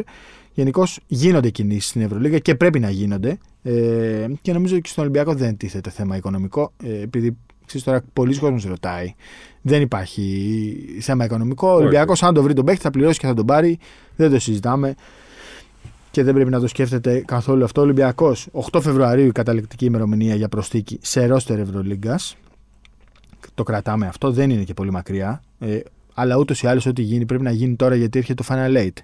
Γενικώς γίνονται κινήσεις στην Ευρωλίγα και πρέπει να γίνονται. Ε, και νομίζω ότι και στον Ολυμπιακό δεν τίθεται θέμα οικονομικό. Ε, επειδή ξέρεις, τώρα πολλοί κόσμοι ρωτάει. Δεν υπάρχει θέμα οικονομικό. Ο Ολυμπιακός, αν το βρει τον παίχτη, θα πληρώσει και θα τον πάρει. Δεν το συζητάμε. Και δεν πρέπει να το σκέφτεται καθόλου αυτό. Ο Ολυμπιακός, 8 Φεβρουαρίου, η καταληκτική ημερομηνία για προσθήκη σε ρόστερ Ευρωλίγκας. Το κρατάμε αυτό, δεν είναι και πολύ μακριά. Ε, αλλά ούτως ή άλλως, ό,τι γίνει πρέπει να γίνει τώρα γιατί έρχεται το Final Eight.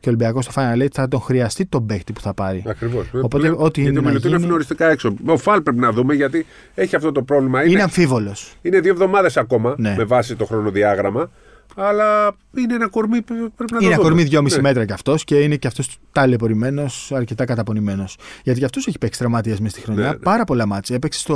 Και ο Ολυμπιακός στο Final Eight θα τον χρειαστεί τον παίχτη που θα πάρει. Ακριβώς. Οπότε, ό,τι γιατί είναι ο να Μιλουτίνοφ γίνει- είναι οριστικά έξω. Ο Φαλ πρέπει να δούμε γιατί έχει αυτό το πρόβλημα. Είναι Είναι, αμφίβολος. είναι δύο εβδομάδες ακόμα Ναι. με βάση το χρονοδιάγραμμα. Αλλά είναι ένα κορμί που πρέπει να το Είναι δούμε. κορμί 2,5 Ναι. μέτρα κι αυτός και είναι και αυτός ταλαιπωρημένος, αρκετά καταπονημένος. Γιατί κι αυτός έχει παίξει τραυματία μέσα στη χρονιά. Ναι, ναι. Πάρα πολλά μάτια. Έπαιξε στο.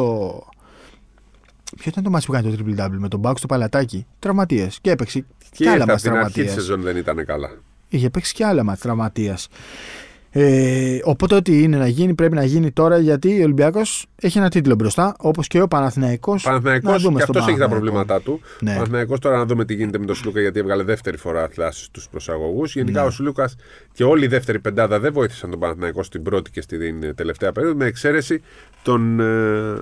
Ποιο ήταν το μάτι που κάνει το Triple W με τον Μπάουκ στο παλατάκι; Τραυματίες. Και έπαιξε και, Και άλλα από μάτια την αρχή της τραυματία. σεζόν δεν ήταν καλά. Είχε παίξει και άλλα μάτια τραυματίας. Ε, οπότε ό,τι είναι να γίνει πρέπει να γίνει τώρα γιατί ο Ολυμπιακός έχει ένα τίτλο μπροστά όπως και ο Παναθηναϊκός Παναθυναϊκό Να δούμε και στον αυτός έχει τα Παναθηναϊκό. προβλήματά του. Ναι. Ναι. Παναθυναϊκό τώρα να δούμε τι γίνεται με τον Σλούκα γιατί έβγαλε δεύτερη φορά θλάσει στους προσαγωγούς. Γενικά Ναι. ο Σλούκας και όλη η δεύτερη πεντάδα δεν βοήθησαν τον Παναθυναϊκό στην πρώτη και στην ε, τελευταία περίοδο με εξαίρεση τον ε,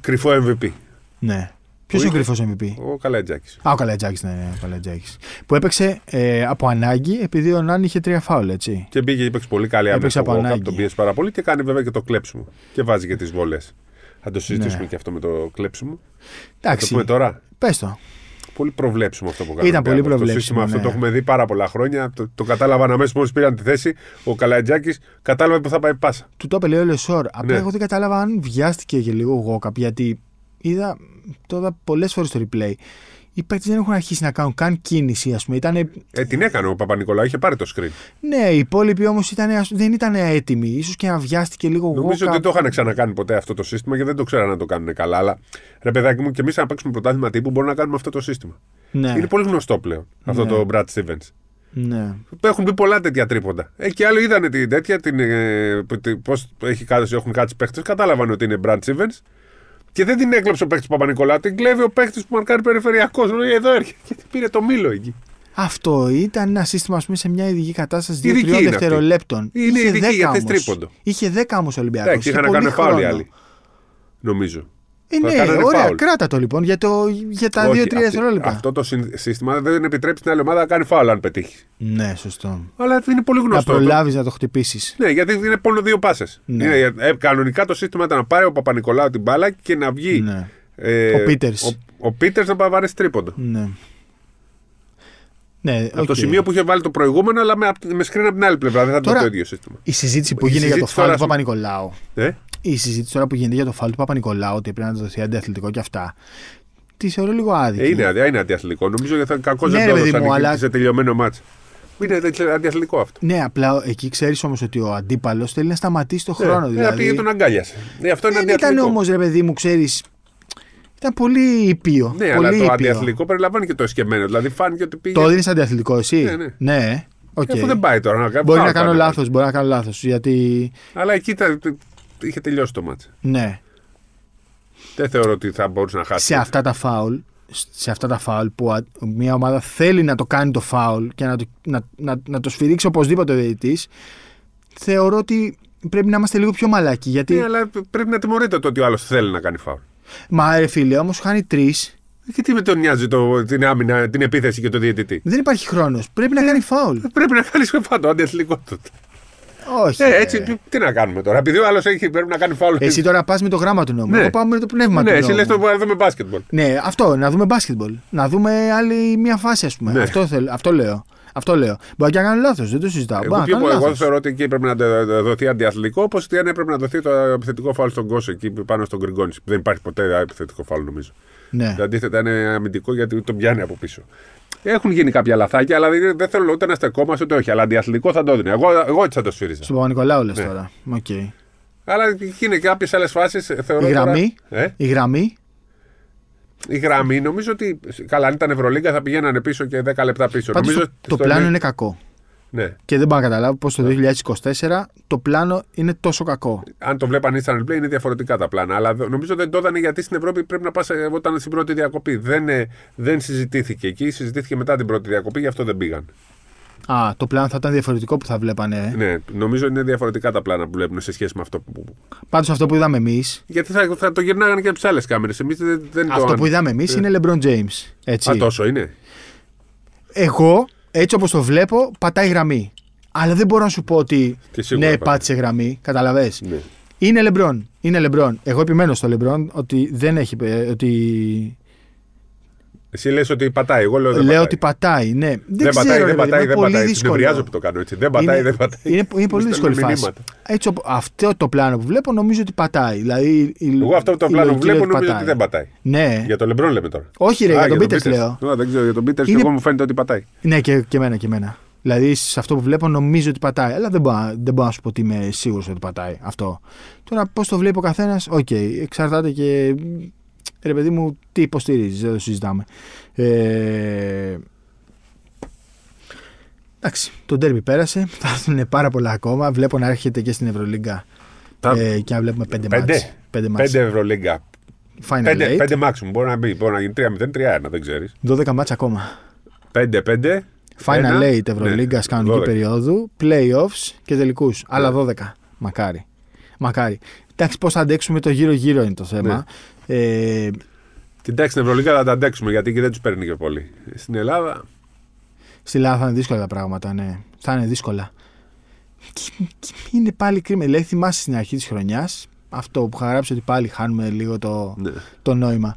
κρυφό MVP. Ναι. Ποιος Που είναι ο είχε- κρυφό MVP. Ο Καλέτζάκη. Α, ο Καλατζάκης, ναι, ναι, ο Καλατζάκης. Που έπαιξε ε, από ανάγκη επειδή ο Νάν είχε τρία φάουλ, έτσι. Και μπήκε και έπαιξε πολύ καλή άμυνα Έπαιξε στο από World Cup, ανάγκη. τον πίεσε πάρα πολύ και κάνει βέβαια και το κλέψιμο. Και βάζει και τις βολές. Θα το συζητήσουμε Ναι. και αυτό με το κλέψιμο. Θα το Εντάξει. πούμε τώρα. Πες το. Πολύ προβλέψιμο αυτό που κάνουμε. Ήταν πολύ Το προβλέψιμο, σύστημα αυτό ναι. το έχουμε δει πάρα πολλά χρόνια. Το, το κατάλαβαν αμέσως μόλις πήραν τη θέση. Ο Καλατζάκης κατάλαβε που θα πάει πάσα. Του το είπε λέει ο Λεσόρ. Απλά Ναι. εγώ δεν κατάλαβα αν βιάστηκε και λίγο ο Γόκαπ γιατί είδα τώρα πολλές φορές το replay. Οι παίκτες δεν έχουν αρχίσει να κάνουν καν κίνηση, ας πούμε. Ήτανε, Ε, την έκανε ο Παπα-Νικολάου, είχε πάρει το screen. ναι, οι υπόλοιποι όμως δεν ήταν έτοιμοι. σω και να βιάστηκε λίγο ο Νομίζω ότι Γόκαπ. δεν το είχαν ξανακάνει ποτέ αυτό το σύστημα και δεν το ξέραν να το κάνουν καλά. Αλλά ρε παιδάκι μου, και εμείς να παίξουμε πρωτάθλημα τύπου μπορούμε να κάνουμε αυτό το σύστημα. Ναι, Είναι πολύ γνωστό πλέον αυτό Ναι. το Brad Stevens. ναι. Έχουν πει πολλά τέτοια τρίποντα. Ε, και άλλοι είδανε την τέτοια, την, ε, πώς έχουν κάτσει παίχτε, κατάλαβαν ότι είναι Brad Stevens και δεν την έκλεψε ο παίχτη Παπα-Νικολάου, την κλέβει ο παίχτη που μαρκάρει περιφερειακός. Λέει εδώ έρχεται και την πήρε το μήλο εκεί. Αυτό ήταν ένα σύστημα ας πούμε, σε μια ειδική κατάσταση Ειδική 2-3 είναι αυτή. δευτερολέπτων. Είναι Είχε ειδική, 10 γιατί θες όμως. τρίποντο. Είχε 10 όμως ο Ολυμπιακό. Εντάξει, είχαν να κάνουν φάουλ οι άλλοι. Νομίζω. Ε, Θα ναι, κάνανε ωραία, φάουλ. κράτα το λοιπόν για, το, για τα Όχι, 2-3 αυτή- δευτερόλεπτα. Αυτό το συν- σύστημα δεν επιτρέπει στην άλλη ομάδα να κάνει φάουλ αν πετύχει. Ναι, σωστό. Αλλά είναι πολύ Να γνωστό. προλάβεις να το χτυπήσεις. Ναι, γιατί είναι μόνο δύο πάσες. Ναι. Ε, κανονικά το σύστημα ήταν να πάρει ο Παπα-Νικολάου την μπάλα και να βγει. Ναι. ε, Ο Πίτερς. Ο, ο Πίτερς να πάρει τρίποντο. Ναι. Ναι, Από το οκ. σημείο που είχε βάλει το προηγούμενο, αλλά με, με screen από την άλλη πλευρά. Δεν θα ήταν Τώρα- το ίδιο σύστημα. Η συζήτηση που Η γίνεται για το συζήτηση φάουλ τώρα, του ας πούμε- Παπα-Νικολάου. Ε; Η συζήτηση τώρα που γίνεται για το φάουλ του Παπα-Νικολάου, ότι πρέπει να δοθεί αντιαθλητικό και αυτά. Τη θεωρώ λίγο άδικη. Ε, είναι, αδε- είναι αντιαθλητικό. Νομίζω ότι θα κακώς Ναι, δεν ρε το παιδί έδωσαν μου, εκεί αλλά- σε τελειωμένο ματς. Είναι δε- αντιαθλητικό αυτό. Ναι, απλά εκεί ξέρεις όμως ότι ο αντίπαλος θέλει να σταματήσει το χρόνο. Ε, δηλαδή. πήγε τον αγκάλιασε. Ε, αυτό είναι Δεν ήταν αντιαθλητικό. όμως, ρε παιδί μου, ξέρεις. Ήταν πολύ ήπιο. Ναι, πολύ αλλά το ήπιο. αντιαθλητικό περιλαμβάνει και το εσκεμμένο. Δηλαδή φάνηκε ότι πήγε. Το έδινε αντιαθλητικό εσύ; Ναι, ναι. ναι. οκ. Ε, Αφού δεν πάει τώρα να κάνει. Μπορεί φάουλ να κάνω κάνει. λάθος, μπορεί να κάνω λάθος. Γιατί. Αλλά εκεί τα- είχε τελειώσει το ματς. Ναι. Δεν θεωρώ ότι θα μπορούσε να χάσει. σε αυτά τα φάουλ, σε αυτά τα φάουλ που α- μια ομάδα θέλει να το κάνει το φάουλ και να το, να, να, να το σφυρίξει οπωσδήποτε ο διαιτητής, θεωρώ ότι πρέπει να είμαστε λίγο πιο μαλακοί. Γιατί, Ναι, αλλά πρέπει να τιμωρείται το ότι ο άλλος θέλει να κάνει φάουλ. μα ρε φίλε, όμως χάνει τρεις, Και τι με τον νοιάζει το, την άμυνα, την επίθεση και το διαιτητή; δεν υπάρχει χρόνος. Πρέπει να κάνει φάουλ. Πρέπει να κάνεις φάουλ το αντιαθλητικό του. Όχι. Ε, ρε. έτσι, τι- τι να κάνουμε τώρα. Επειδή ο άλλος πρέπει να κάνει φάουλ. Εσύ τώρα πας με το γράμμα του νόμου. Ναι. Εγώ πάω με το πνεύμα ναι, του εσύ νόμου. λες το να δούμε μπάσκετμπολ. Ναι, αυτό, να δούμε μπάσκετμπολ. Να δούμε άλλη μια φάση, ας πούμε. Ναι. Αυτό, θέλ, αυτό λέω. Αυτό λέω. Μπορεί και να κάνω λάθος, δεν το συζητάω. Εγώ, Μπορεί να πιο κάνω πολύ, εγώ λάθος. θεωρώ ότι εκεί πρέπει να τε- δοθεί αντιαθλητικό, όπως ότι αν έπρεπε να δοθεί το επιθετικό φάουλ στον Κόσο εκεί πάνω στον Γκριγκόνις. Δεν υπάρχει ποτέ επιθετικό φάουλ νομίζω. Ναι. Το αντίθετα είναι αμυντικό γιατί τον πιάνει από πίσω. Έχουν γίνει κάποια λαθάκια, αλλά δεν, δεν θέλω ούτε να στεκόμαστε ούτε όχι. Αλλά αντιαθλητικό θα το έδινε. Εγώ, εγώ έτσι θα το σφύριζα. Στον Παπα-Νικολάου λες Ναι. τώρα. Οκ. Αλλά είναι και κάποιες άλλες φάσεις. Θεωρώ Η γραμμή; Τώρα, ε, Η γραμμή; η γραμμή νομίζω ότι. Καλά, αν ήταν Ευρωλίγκα θα πηγαίνανε πίσω και 10 λεπτά πίσω. Πάντως νομίζω το, το στο πλάνο Ευρώπη- είναι κακό. Ναι. Και δεν μπορώ να καταλάβω πώς το 2024 το πλάνο είναι τόσο κακό. Αν το βλέπαν instant replay είναι διαφορετικά τα πλάνα. Αλλά δο- νομίζω δεν το έδανε γιατί στην Ευρώπη πρέπει να πας όταν στην πρώτη διακοπή. Δεν, ε, δεν συζητήθηκε εκεί, συζητήθηκε μετά την πρώτη διακοπή, γι' αυτό δεν πήγαν. Α, το πλάνο θα ήταν διαφορετικό που θα βλέπανε. Ναι, νομίζω είναι διαφορετικά τα πλάνα που βλέπουν σε σχέση με αυτό που. Πάντως αυτό που είδαμε εμεί. Γιατί θα, θα το γυρνάγανε και από τις άλλες κάμερες. Εμείς δεν, δεν το. Αυτό αν- που είδαμε εμείς Ναι. είναι LeBron James. Έτσι. Α, τόσο είναι. Εγώ, έτσι όπως το βλέπω, πατάει γραμμή. Αλλά δεν μπορώ να σου πω ότι Και σίγουρα ναι, πατάει. πάτησε γραμμή. Καταλαβες; Ναι. Είναι LeBron. Είναι LeBron. Εγώ επιμένω στο LeBron ότι δεν έχει. ε, Ότι... Εσύ λες ότι πατάει. Εγώ λέω δεν Λέω πατάει. ότι πατάει. Ναι. Δεν, Δεν ξέρω, πατάει, ρε δεν παιδί μου, πατάει, είναι δεν πολύ πατάει. δύσκολο. Νευριάζω που το κάνω έτσι. Δεν πατάει, είναι, δεν πατάει. Είναι, είναι πολύ Μου δύσκολη στέλνουν φάση. μηνύματα. Έτσι, οπ- αυτό το πλάνο που βλέπω νομίζω ότι πατάει. Δηλαδή, η- Εγώ αυτό το η πλάνο που λογική βλέπω λέει νομίζω ότι δεν πατάει. Ναι. Για τον Λεμπρόν λέμε τώρα. Όχι, ρε, Α, για τον Πίτερς Peters. λέω. Α, δεν ξέρω, για τον Πίτερς και Είναι- εγώ μου φαίνεται ότι πατάει. Ναι, και, και εμένα και εμένα. Δηλαδή, σε αυτό που βλέπω νομίζω ότι πατάει. Αλλά δεν μπορώ, να- δεν μπορώ να σου πω ότι είμαι σίγουρος ότι πατάει αυτό. Τώρα, πώς το βλέπει ο καθένας, οκ. εξαρτάται και. Ρε παιδί μου, τι υποστηρίζεις, δεν το συζητάμε. Ε, εντάξει, το ντέρμπι πέρασε. [laughs] Θα έρθουν πάρα πολλά ακόμα. Βλέπω να έρχεται και στην Ευρωλίγκα. Τα- Ε, και να βλέπουμε πέντε, Πέντε. μάτς. Πέντε μάτς. Πέντε Ευρωλίγκα. Final Πέντε, eight. πέντε maximum. Μπορεί να μπει. Μπορεί να γίνει 3-0-3-1, δεν ξέρεις. 12 μάτς ακόμα. 5-5. Final Ένα. eight Ευρωλίγκα Ναι, κανονική 12. περίοδου, playoffs και τελικούς. Άλλα 12. Μακάρι. Μακάρι. Εντάξει, πώς θα αντέξουμε το γύρω-γύρω είναι το θέμα. Ναι. Ε, Την τάξη στην Ευρωλίγκα θα τα αντέξουμε γιατί και δεν τους παίρνει και πολύ. Στην Ελλάδα. στη Ελλάδα θα είναι δύσκολα τα πράγματα, ναι. Θα είναι δύσκολα. Και, και είναι πάλι κρίμα. Δηλαδή, θυμάσαι στην αρχή της χρονιάς αυτό που είχα γράψει ότι πάλι χάνουμε λίγο το, Ναι. το νόημα.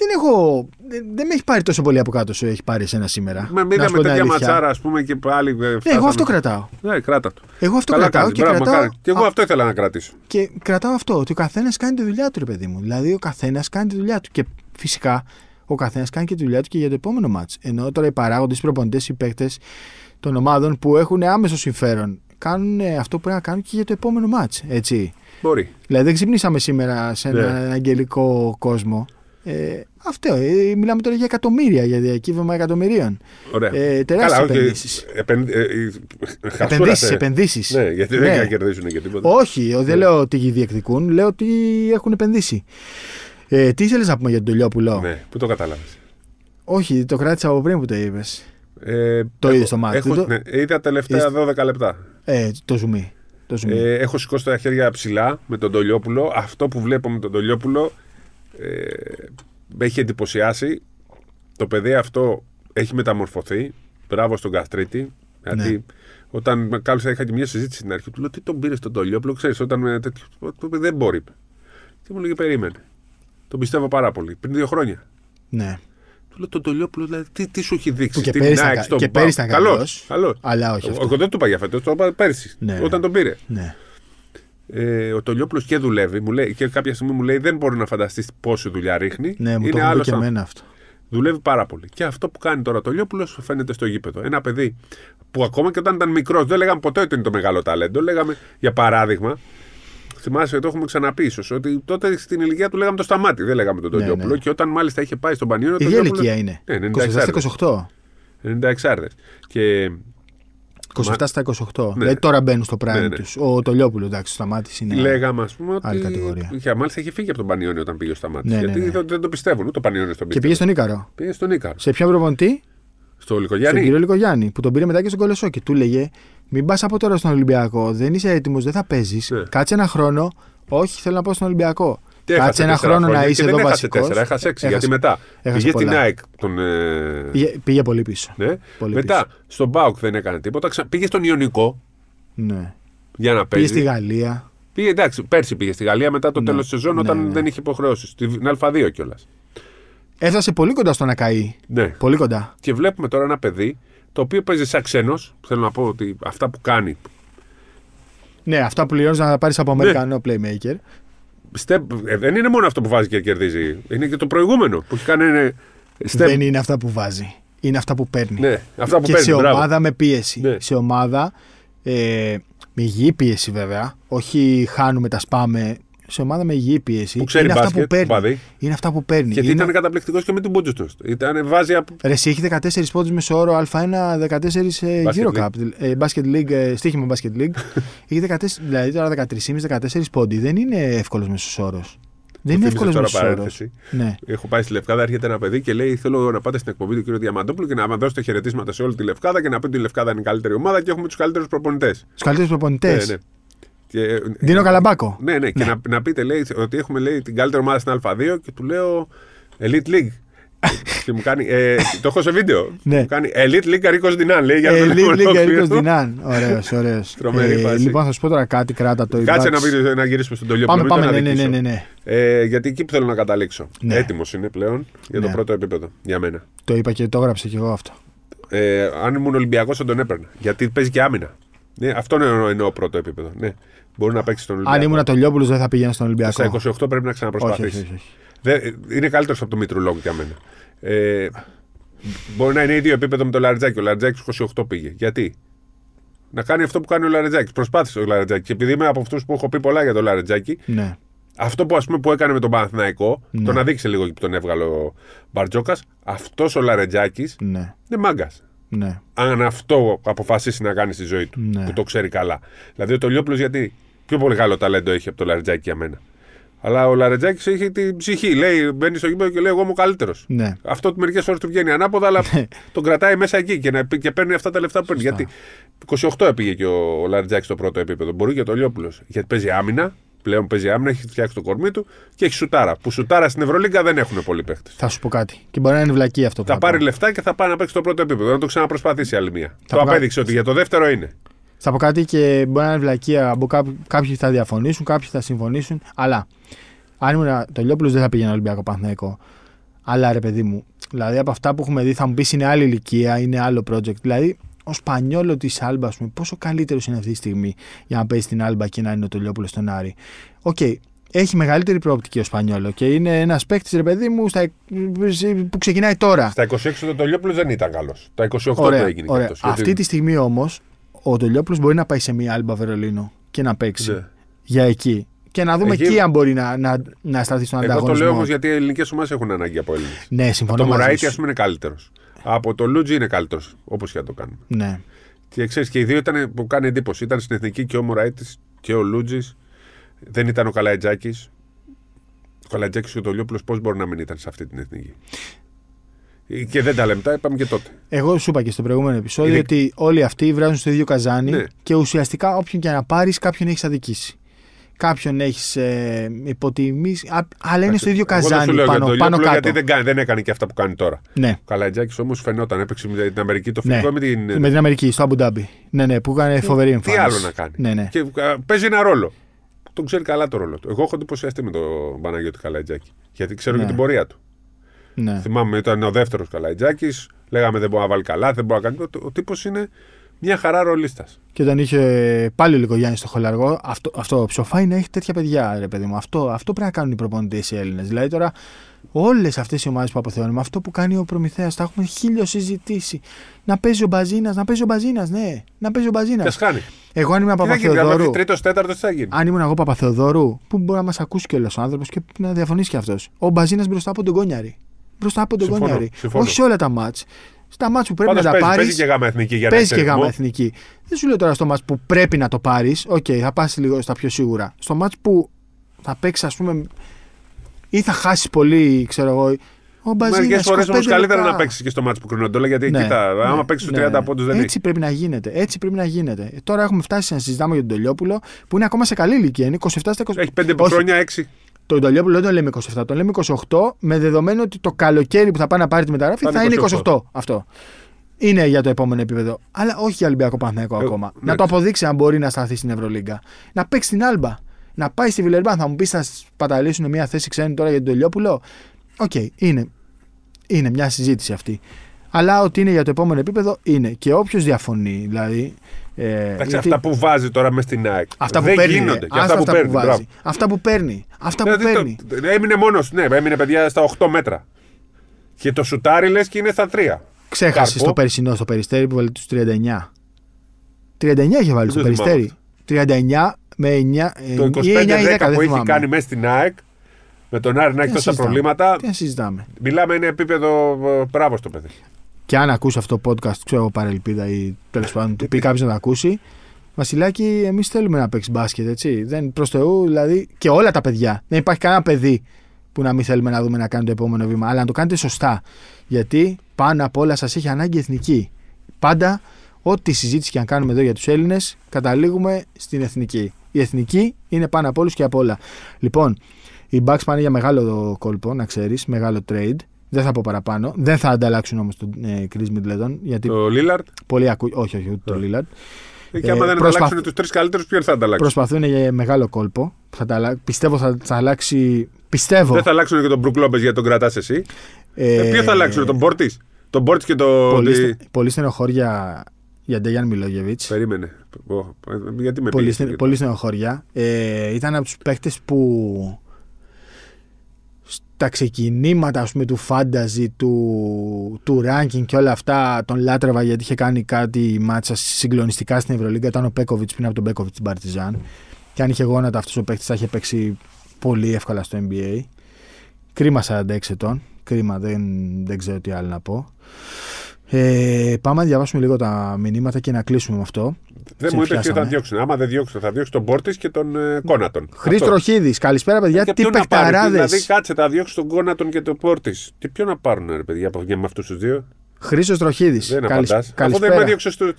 Δεν έχω. Δεν, δεν με έχει πάρει τόσο πολύ από κάτω όσο έχει πάρει εσένα σήμερα. Με Να σου είδαμε πω την τέτοια αλήθεια. ματσάρα, ας πούμε, και πάλι. ε, Ναι, εγώ φτάσαμε- αυτό κρατάω. Ναι, κράτα το. Εγώ αυτό Καλά κρατάω κάνεις, και μπράβο, κρατάω. μακάρι. Και εγώ Α, αυτό ήθελα να κρατήσω. Και κρατάω αυτό, ότι ο καθένας κάνει τη δουλειά του, ρε παιδί μου. Δηλαδή, ο καθένας κάνει τη δουλειά του. Και φυσικά, ο καθένας κάνει και τη δουλειά του και για το επόμενο μάτς. Ενώ τώρα οι παράγοντες, οι προπονητές, οι παίκτες των ομάδων που έχουν άμεσο συμφέρον κάνουν ε, αυτό που πρέπει να κάνουν και για το επόμενο μάτς. Έτσι. Μπορεί. Δηλαδή, δεν ξυπνήσαμε σήμερα σε Ναι. έναν αγγελικό κόσμο. Ε, αυτό. Ε, μιλάμε τώρα για εκατομμύρια, για διακύβευμα εκατομμυρίων. Ωραία. Ε, τεράστιες όχι, επενδύσεις. επεν- ε, ε, χασούρα, Επενδύσεις, ε. επενδύσεις. Ναι, γιατί δεν θα κερδίσουν και τίποτα. Όχι, δεν Ναι. λέω ότι διεκδικούν, λέω ότι έχουν επενδύσει. Ε, τι ήθελες να πούμε για τον Τελειόπουλο; Ναι, πού το κατάλαβε. Όχι, το κράτησα από πριν που το είπες. Ε, Το έχω- είδες το μάτι, έχω- το- ναι, είδα τελευταία Είσαι- 12 λεπτά. Ε, το ζουμί. Το ζουμί. Ε, έχω σηκώσει τα χέρια ψηλά με τον Τολιόπουλο. Αυτό που βλέπω με τον Τολιόπουλο ε, με έχει εντυπωσιάσει. Το παιδί αυτό έχει μεταμορφωθεί. Μπράβο στον Καστρίτη. Γιατί Ναι. όταν με κάλεσα, είχα και μια συζήτηση στην αρχή. Του λέω: Τι τον πήρες τον Τολιόπουλο, ξέρεις, όταν με τέτοιο. το παιδί Δεν μπορεί. είπε. Και μου λέγε: Περίμενε. Τον πιστεύω πάρα πολύ. Πριν δύο χρόνια. ναι. Του λέω: Τον Τολιόπουλο, δηλαδή, τι, τι σου έχει δείξει. Που και τι πέρυσι Nike ήταν- στον και Πάο. πέρυσι ήταν Καλός, καλός. καλός. Αλλά όχι αυτό. Εγώ δεν του είπα για φέτος, το είπα πέρσι. Ναι. Όταν τον πήρε. Ναι. Ε, ο Τολιόπουλος και δουλεύει. Μου λέει, και κάποια στιγμή μου λέει: Δεν μπορεί να φανταστείς πόση δουλειά ρίχνει. Ναι, μου το Είναι έχουν πει άλλος και άνθρωπος. εμένα αυτό. Δουλεύει πάρα πολύ. Και αυτό που κάνει τώρα ο Τολιόπουλος φαίνεται στο γήπεδο. Ένα παιδί που ακόμα και όταν ήταν μικρός δεν λέγαμε ποτέ ότι είναι το μεγάλο ταλέντο. Λέγαμε, για παράδειγμα, θυμάσαι, το έχουμε ξαναπεί ίσως, ότι τότε στην ηλικία του λέγαμε το σταμάτη. Δεν λέγαμε τον Ναι, Τολιόπουλο. ναι. Και όταν μάλιστα είχε πάει στον Πανιόνιο. Η ίδια ηλικία είναι. Ναι, 27 στα 28. 90 εξάρδε. Και 27 στα 28. Ναι. Δηλαδή τώρα μπαίνουν στο prime Ναι, ναι. τους. Ο Τολιόπουλος, εντάξει, το σταμάτη είναι. λέγαμε, ας πούμε, άλλη ότι. κατηγορία. Και μάλιστα είχε φύγει από τον Πανιόνιο όταν πήγε ο Σταμάτη. Ναι, ναι, γιατί ναι. Δεν, δεν το πιστεύουν, ούτε το Πανιόνιος στον Και πίστευε. πήγε στον Ίκαρο. Πήγε στον Ίκαρο. Σε ποιον προπονητή, Στο στον Λικογιάννη. κύριο Λικογιάννη, που τον πήρε μετά και στον Κολεσό και του λέγε Μην πας από τώρα στον Ολυμπιακό, δεν είσαι έτοιμος, δεν θα παίζεις. Ναι. Κάτσε ένα χρόνο. Όχι, θέλω να πάω στον Ολυμπιακό. Και Κάτσε έχασε ένα τέσσερα χρόνο χρόνια να και είσαι δεν εδώ έχασε βασικός. τέσσερα, έχασε έξι. Γιατί μετά έχασε πήγε στην πολλά. ΑΕΚ. Τον, ε, Πήγε, πήγε πολύ πίσω. ναι. Πολύ μετά στον Μπάουκ δεν έκανε τίποτα. Ξα... Πήγε στον Ιωνικό Ναι. για να Πήγε παίζει. στη Γαλλία. Πήγε, εντάξει, πέρσι πήγε στη Γαλλία μετά το Ναι, τέλος της σεζόν ναι, όταν ναι. δεν είχε υποχρεώσεις. Στην Α2 κιόλας. Έφτασε πολύ κοντά στο να καεί. Ναι. Πολύ κοντά. Και βλέπουμε τώρα ένα παιδί το οποίο παίζει σαν ξένος. Θέλω να πω ότι αυτά που κάνει. Ναι, αυτά που πληρώνεις να τα πάρεις Ναι. από Αμερικανό playmaker. Step, ε, δεν είναι μόνο αυτό που βάζει και κερδίζει. Είναι και το προηγούμενο που έχει κάνει. Είναι, step, Δεν είναι αυτά που βάζει. Είναι αυτά που παίρνει. ναι, αυτά που και παίρνει. σε μπράβο. ομάδα με πίεση. Ναι. Σε ομάδα ε, με υγιή πίεση βέβαια. Όχι χάνουμε, τα σπάμε. Σε ομάδα με υγιή πίεση. Που ξέρει είναι μπάσκετ, αυτά που παίρνει. παδί. Είναι αυτά που παίρνει. Γιατί είναι... ήταν καταπληκτικός και με την Μπούτζο του. Ήταν βάζει από. Ρε, εσύ έχει 14 πόντους μέσω όρο Α1, 14 ε, Basket Eurocup. Ε, Basket League, ε, στοίχημα Basket League. [laughs] έχει 14, δηλαδή τώρα 13,5-14 πόντι. Δεν είναι εύκολος μέσος όρος. Δεν είναι θύμισες εύκολος τώρα μέσος όρος. παρένθεση. Ναι. Έχω πάει στη Λευκάδα, έρχεται ένα παιδί και λέει: Θέλω να πάτε στην εκπομπή του κ. Διαμαντόπουλου και να δώσετε χαιρετίσματα σε όλη τη Λευκάδα και να πείτε ότι η Λευκάδα είναι η καλύτερη ομάδα και έχουμε τους καλύτερους προπονητές. Τους καλύτερους προπονητές. Ναι, ναι. Και, Δίνω καλαμπάκο. ναι, ναι, και να, να πείτε λέει, ότι έχουμε λέει, την καλύτερη ομάδα στην Α2 και του λέω Elite League. και μου κάνει. Ε, το έχω σε βίντεο. Ναι. Μου κάνει Elite League Αρίκο Δινάν. Λέει για να το Elite λέμε League ολόκληρο. Ερίκο Δινάν. Ωραίος, ωραίος. Τρομερή φάση. Λοιπόν, θα σου πω τώρα κάτι, κράτα το. Κάτσε Bucks. να, πεις, να γυρίσουμε στον Τολιό Πάμε, πάμε. Ναι, ναι, ναι, ναι, ναι. Ε, γιατί εκεί που θέλω να καταλήξω. Ναι. Έτοιμος είναι πλέον για το Ναι. πρώτο επίπεδο για μένα. Το είπα και το έγραψα κι εγώ αυτό. Ε, αν ήμουν Ολυμπιακός, θα τον έπαιρνα. Γιατί παίζει και άμυνα. Ναι, αυτό εννοώ, εννοώ πρώτο επίπεδο. Ναι. Μπορεί να παίξει στον Ολυμπιακό. Αν ήμουν Τολιόπουλο, δεν θα πήγαινα στον Στα Ολυμπιακό. 28 πρέπει να Όχι, ξαναπροσπαθήσει. όχι, όχι, όχι. Δεν- είναι καλύτερος από το Μητρουλόγκ για μένα. Ε, μπορεί να είναι ίδιο επίπεδο με το Λαριτζάκη. Ο Λαριτζάκης 28 πήγε. Γιατί; Να κάνει αυτό που κάνει ο Λαριτζάκης. Προσπάθησε ο Λαριτζάκης. Και επειδή είμαι από αυτούς που έχω πει πολλά για το Λαριτζάκη, Ναι. αυτό που, ας πούμε, που έκανε με τον Παναθηναϊκό, Ναι. τον αδείξε λίγο και που τον έβγαλε ο Μπαρτζόκας, αυτός ο Λαρετζάκη Ναι. είναι μάγκας. Ναι. Αν αυτό αποφασίσει να κάνει στη ζωή του, Ναι. που το ξέρει καλά. Δηλαδή ο Τολιόπουλος γιατί πιο πολύ καλό ταλέντο έχει από το Λαρετζάκη για μένα. Αλλά ο Λαρετζάκης έχει την ψυχή. Λέει, μπαίνει στο γήπεδο και λέει: Εγώ είμαι ο καλύτερος. Ναι. Αυτό μερικές φορέ του βγαίνει ανάποδα, αλλά τον κρατάει μέσα εκεί και, να, και παίρνει αυτά τα λεφτά που παίρνει. Σωστά. Γιατί 28 πήγε και ο, ο Λαρετζάκης στο πρώτο επίπεδο. Μπορεί και ο Τολιόπουλος. Γιατί παίζει άμυνα, πλέον παίζει άμυνα, έχει φτιάξει το κορμί του και έχει σουτάρα. Που σουτάρα στην Ευρωλίγκα δεν έχουν πολλοί παίχτε. Θα σου πω κάτι. Και μπορεί να είναι βλακή αυτό που Θα πάρει πω. λεφτά και θα πάει να παίξει το πρώτο επίπεδο. Να το ξαναπροσπαθήσει άλλη μία. Το πω κάτι. απέδειξε ότι για το δεύτερο είναι. Θα πω κάτι και μπορεί να είναι βλακεία. Μπο- κάπου- Κάποιοι θα διαφωνήσουν, κάποιοι θα συμφωνήσουν. Αλλά αν ήμουν το Λιόπουλο δεν θα πήγαινε Ολυμπιακό Παναθηναϊκό. Αλλά ρε παιδί μου, δηλαδή από αυτά που έχουμε δει θα μου πεις είναι άλλη ηλικία, είναι άλλο project. Δηλαδή ο Σπανιόλο της Άλμπα, πούμε, πόσο καλύτερος είναι αυτή τη στιγμή για να παίζει την Άλμπα και να είναι ο Τολιόπουλο στον Άρη. Οκ, έχει μεγαλύτερη προοπτική ο Σπανιόλο και είναι ένας παίκτης, ρε παιδί μου, στα, που ξεκινάει τώρα. Στα 26 το Τολιόπουλο δεν ήταν καλός. Τα 28 το Ωραία, έγινε. ωραία. και αυτός, γιατί- Αυτή τη στιγμή όμως ο Τολιόπουλο μπορεί να πάει σε μια Άλμπα Βερολίνο και να παίξει Ναι. για εκεί. Και να δούμε Εκεί- εκεί, αν μπορεί να, να, να σταθεί στον Εγώ ανταγωνισμό. το λέω όμως γιατί οι ελληνικές ομάδες έχουν ανάγκη από Έλληνες. Ναι, συμφωνώ Το μαζί Μωραήτη, σου. ας πούμε, είναι καλύτερος. Από το Λούτζι είναι καλύτερος. Όπως και να το κάνουμε. Ναι. Και ξέρεις, και οι δύο ήταν που κάνει εντύπωση. Ήταν στην εθνική και ο Μωραήτη και ο Λούτζης. Δεν ήταν ο Καλαϊτζάκης. Ο Καλαϊτζάκης και ο Τολιόπουλο πώς μπορεί να μην ήταν σε αυτή την εθνική; Και δεν τα λέμε, τα είπαμε και τότε. Εγώ σου είπα και στο προηγούμενο επεισόδιο Είναι- ότι όλοι αυτοί βράζουν στο ίδιο καζάνι Ναι. και ουσιαστικά όποιον και να πάρεις, κάποιον έχεις αδικήσει. Κάποιον έχεις ε, υποτιμήσει, α- αλλά είναι στο ίδιο Εγώ δεν σου καζάνι λέω για πάνω, τον πάνω Τολιόπουλο κάτω. γιατί δεν, κάνει, δεν έκανε και αυτά που κάνει τώρα. Ναι, Ο Καλαϊτζάκη όμως φαινόταν, έπαιξε με την Αμερική το ναι. φιλικό με την. με την Αμερική, στο Αμπουντάμπι. Ναι, ναι, που έκανε φοβερή Τι εμφάνιση. άλλο να κάνει. Ναι, ναι. Και α, παίζει ένα ρόλο. Τον ξέρει καλά το ρόλο του. Εγώ έχω εντυπωσιαστεί με τον Παναγιώτη Καλαϊτζάκη. Γιατί ξέρω Ναι. και την πορεία του. Ναι. Θυμάμαι, ήταν ο δεύτερος Καλαϊτζάκης. Λέγαμε δεν μπορεί να βάλει καλά, δεν μπορεί να κάνει. Ο, ο τύπος είναι μια χαρά ρολίστας. Και όταν είχε πάλι ο Λικογιάννη στο χολαργό, αυτό, αυτό ψοφάει να έχει τέτοια παιδιά, ρε παιδί μου. Αυτό, αυτό πρέπει να κάνουν οι προπονητές οι Έλληνες. Δηλαδή τώρα, όλες αυτές οι ομάδες που αποθεώνουμε, αυτό που κάνει ο Προμηθέας, τα έχουμε χίλιο συζητήσει. Να παίζει ο Μπαζίνας, να παίζει ο Μπαζίνας, ναι. Να παίζει ο Μπαζίνας. Και χάνει. Εγώ αν ήμουν Τι θα γίνει, αν Παπαθεοδόρου. έρθει τρίτος, τέταρτος, τι θα γίνει; Αν ήμουν εγώ Παπαθεοδόρου, που μπορεί να μας ακούσει κιόλας ο άνθρωπος και να διαφωνήσει κι αυτός. Ο Μπαζίνας μπροστά από τον Κόνιαρη. Μπροστά από τον Συμφωνώ, Κόνιαρη. συμφωνώ. Όχι σε όλα τα ματς. Στα ματς που πρέπει Πάντως να τα παίζει, πάρεις. παίζει και γάμα εθνική για να Παίζει έχει και γάμα ρυθμό. εθνική. Δεν σου λέω τώρα στο ματς που πρέπει να το πάρεις. Οκ, θα πας λίγο στα πιο σίγουρα. Στο ματς που θα παίξεις, ας πούμε, ή θα χάσεις πολύ, ξέρω εγώ. Ο Μπαζίνας, Μερικέ φορές 25 όμω καλύτερα λεπτά. να παίξεις και στο μάτσο που κρίνονται όλα γιατί Ναι, κοίτα, ναι, άμα παίξεις του ναι, 30 ναι. πόντους δεν Έτσι έχεις. πρέπει να γίνεται. Έτσι πρέπει να γίνεται. Ε, Τώρα έχουμε φτάσει να συζητάμε για τον Τολιόπουλο που είναι ακόμα σε καλή ηλικία. Είναι 27 στα 20. Έχει 5 Όχι. χρόνια, 6. Τον Τολιόπουλο δεν τον λέμε 27, τον λέμε 28 με δεδομένο ότι το καλοκαίρι που θα πάει να πάρει τη μεταγραφή Θα θα, είναι είναι 28. 28. Αυτό. Είναι για το επόμενο επίπεδο. Αλλά όχι για Ολυμπιακό Παναθηναϊκό Ε, ακόμα. ναι. Να το αποδείξει αν μπορεί να σταθεί στην Ευρωλίγκα. Να παίξει την άλμπα. Να πάει στη Βιλερμπάν. Θα μου πεις θα σπαταλήσουν μια θέση ξένη τώρα για τον Τολιόπουλο. Οκ, είναι. Είναι μια συζήτηση αυτή. Αλλά ότι είναι για το επόμενο επίπεδο είναι. Και όποιος διαφωνεί, δηλαδή. Ε, Εντάξει, γιατί αυτά που βάζει τώρα μες στην ΑΕΚ. αυτά που δεν παίρνει. γίνονται. ε, Και άστα αυτά που παίρνει. βάζει. μπράβο. Αυτά που παίρνει. Αυτά που Δηλαδή, παίρνει. το- έμεινε μόνος, ναι, έμεινε παιδιά στα 8 μέτρα. Και το σουτάρι λες και είναι στα 3. Ξέχασες Κάρπο. το περσινό στο περιστέρι που βάλει τους 39. 39 είχε βάλει Δεν στο το περιστέρι. 39 με 9 Το ή 9 ή 10 25-10 δεν που έχει θυμάμαι. κάνει μέσα στην ΑΕΚ με τον Άρη να έχει Τι να τόσα συζητάμε. προβλήματα. Τι να συζητάμε. Μιλάμε είναι επίπεδο ε, μπράβο στο παιδί. Και αν ακούσει αυτό το podcast, ξέρω εγώ παρελπίδα ή τέλος πάντων του πει κάποιος να το ακούσει, Βασιλάκη, εμείς θέλουμε να παίξει μπάσκετ, έτσι. Δεν προς Θεού, δηλαδή και όλα τα παιδιά. Δεν υπάρχει κανένα παιδί που να μην θέλουμε να δούμε να κάνει το επόμενο βήμα. Αλλά να το κάνετε σωστά. Γιατί πάνω απ' όλα σας έχει ανάγκη η εθνική. Πάντα, ό,τι συζήτηση και αν κάνουμε εδώ για τους Έλληνες, καταλήγουμε στην εθνική. Η εθνική είναι πάνω απ' όλους και απ' όλα. Λοιπόν, οι Bucks πάνε για μεγάλο κόλπο, να ξέρεις, μεγάλο trade. Δεν θα πω παραπάνω. Δεν θα ανταλλάξουν όμως τον ε, Chris Middleton. Γιατί Το Λίλαρντ. πολλοί ακού... Όχι, όχι, ούτε το Lillard. Και άμα Ε, δεν προσπαθ- αλλάξουν τους τρεις καλύτερους, ποιον θα ανταλλάξουν; Προσπαθούν για μεγάλο κόλπο. Θα τα αλλα- Πιστεύω θα, θα αλλάξει. Πιστεύω. Δεν θα αλλάξουν και τον Μπρουκ Λόπεζ γιατί τον κρατάς εσύ. Ε, ποιο θα αλλάξουν, τον Πόρτις. Τον Πόρτις και το. Πολύ, τη- στε- πολύ στενοχώρια για Ντέγιαν Μιλόγεβιτς. Περίμενε. Ω, ε, Γιατί με Πολύ, πήγες, στε, γιατί- πολύ στενοχώρια. Ε, ήταν από τους παίκτες που στα ξεκινήματα ας πούμε, του φάνταζι, του, του ranking και όλα αυτά τον λάτρευα γιατί είχε κάνει κάτι μάτσα συγκλονιστικά στην Ευρωλίγκα. Ήταν ο Πέκοβιτς πριν από τον Πέκοβιτς στην Παρτιζάν. Και αν είχε γόνατα αυτός ο παίκτης θα είχε παίξει πολύ εύκολα στο NBA. Κρίμα 46 ετών. Κρίμα, δεν, δεν ξέρω τι άλλο να πω. Ε, πάμε να διαβάσουμε λίγο τα μηνύματα και να κλείσουμε με αυτό. Δεν μου είπες ποιο θα Ξεπιάσαμε. διώξουν. Άμα δεν διώξουν, θα διώξει τον Πόρτη και τον ε, Κόνατον. Χρήστος Αυτό. Ροχίδης, καλησπέρα παιδιά. Και Τι ποιον να πάρει, παικταράδε. Δηλαδή, κάτσε, θα διώξει τον Κόνατον και τον Πόρτη. Και ποιο να πάρουν, ρε παιδιά, από- για με αυτούς τους δύο; Χρήστος Ροχίδης. Δεν απαντάς. Αφού δεν με Καλησπέρα. διώξε του. Α,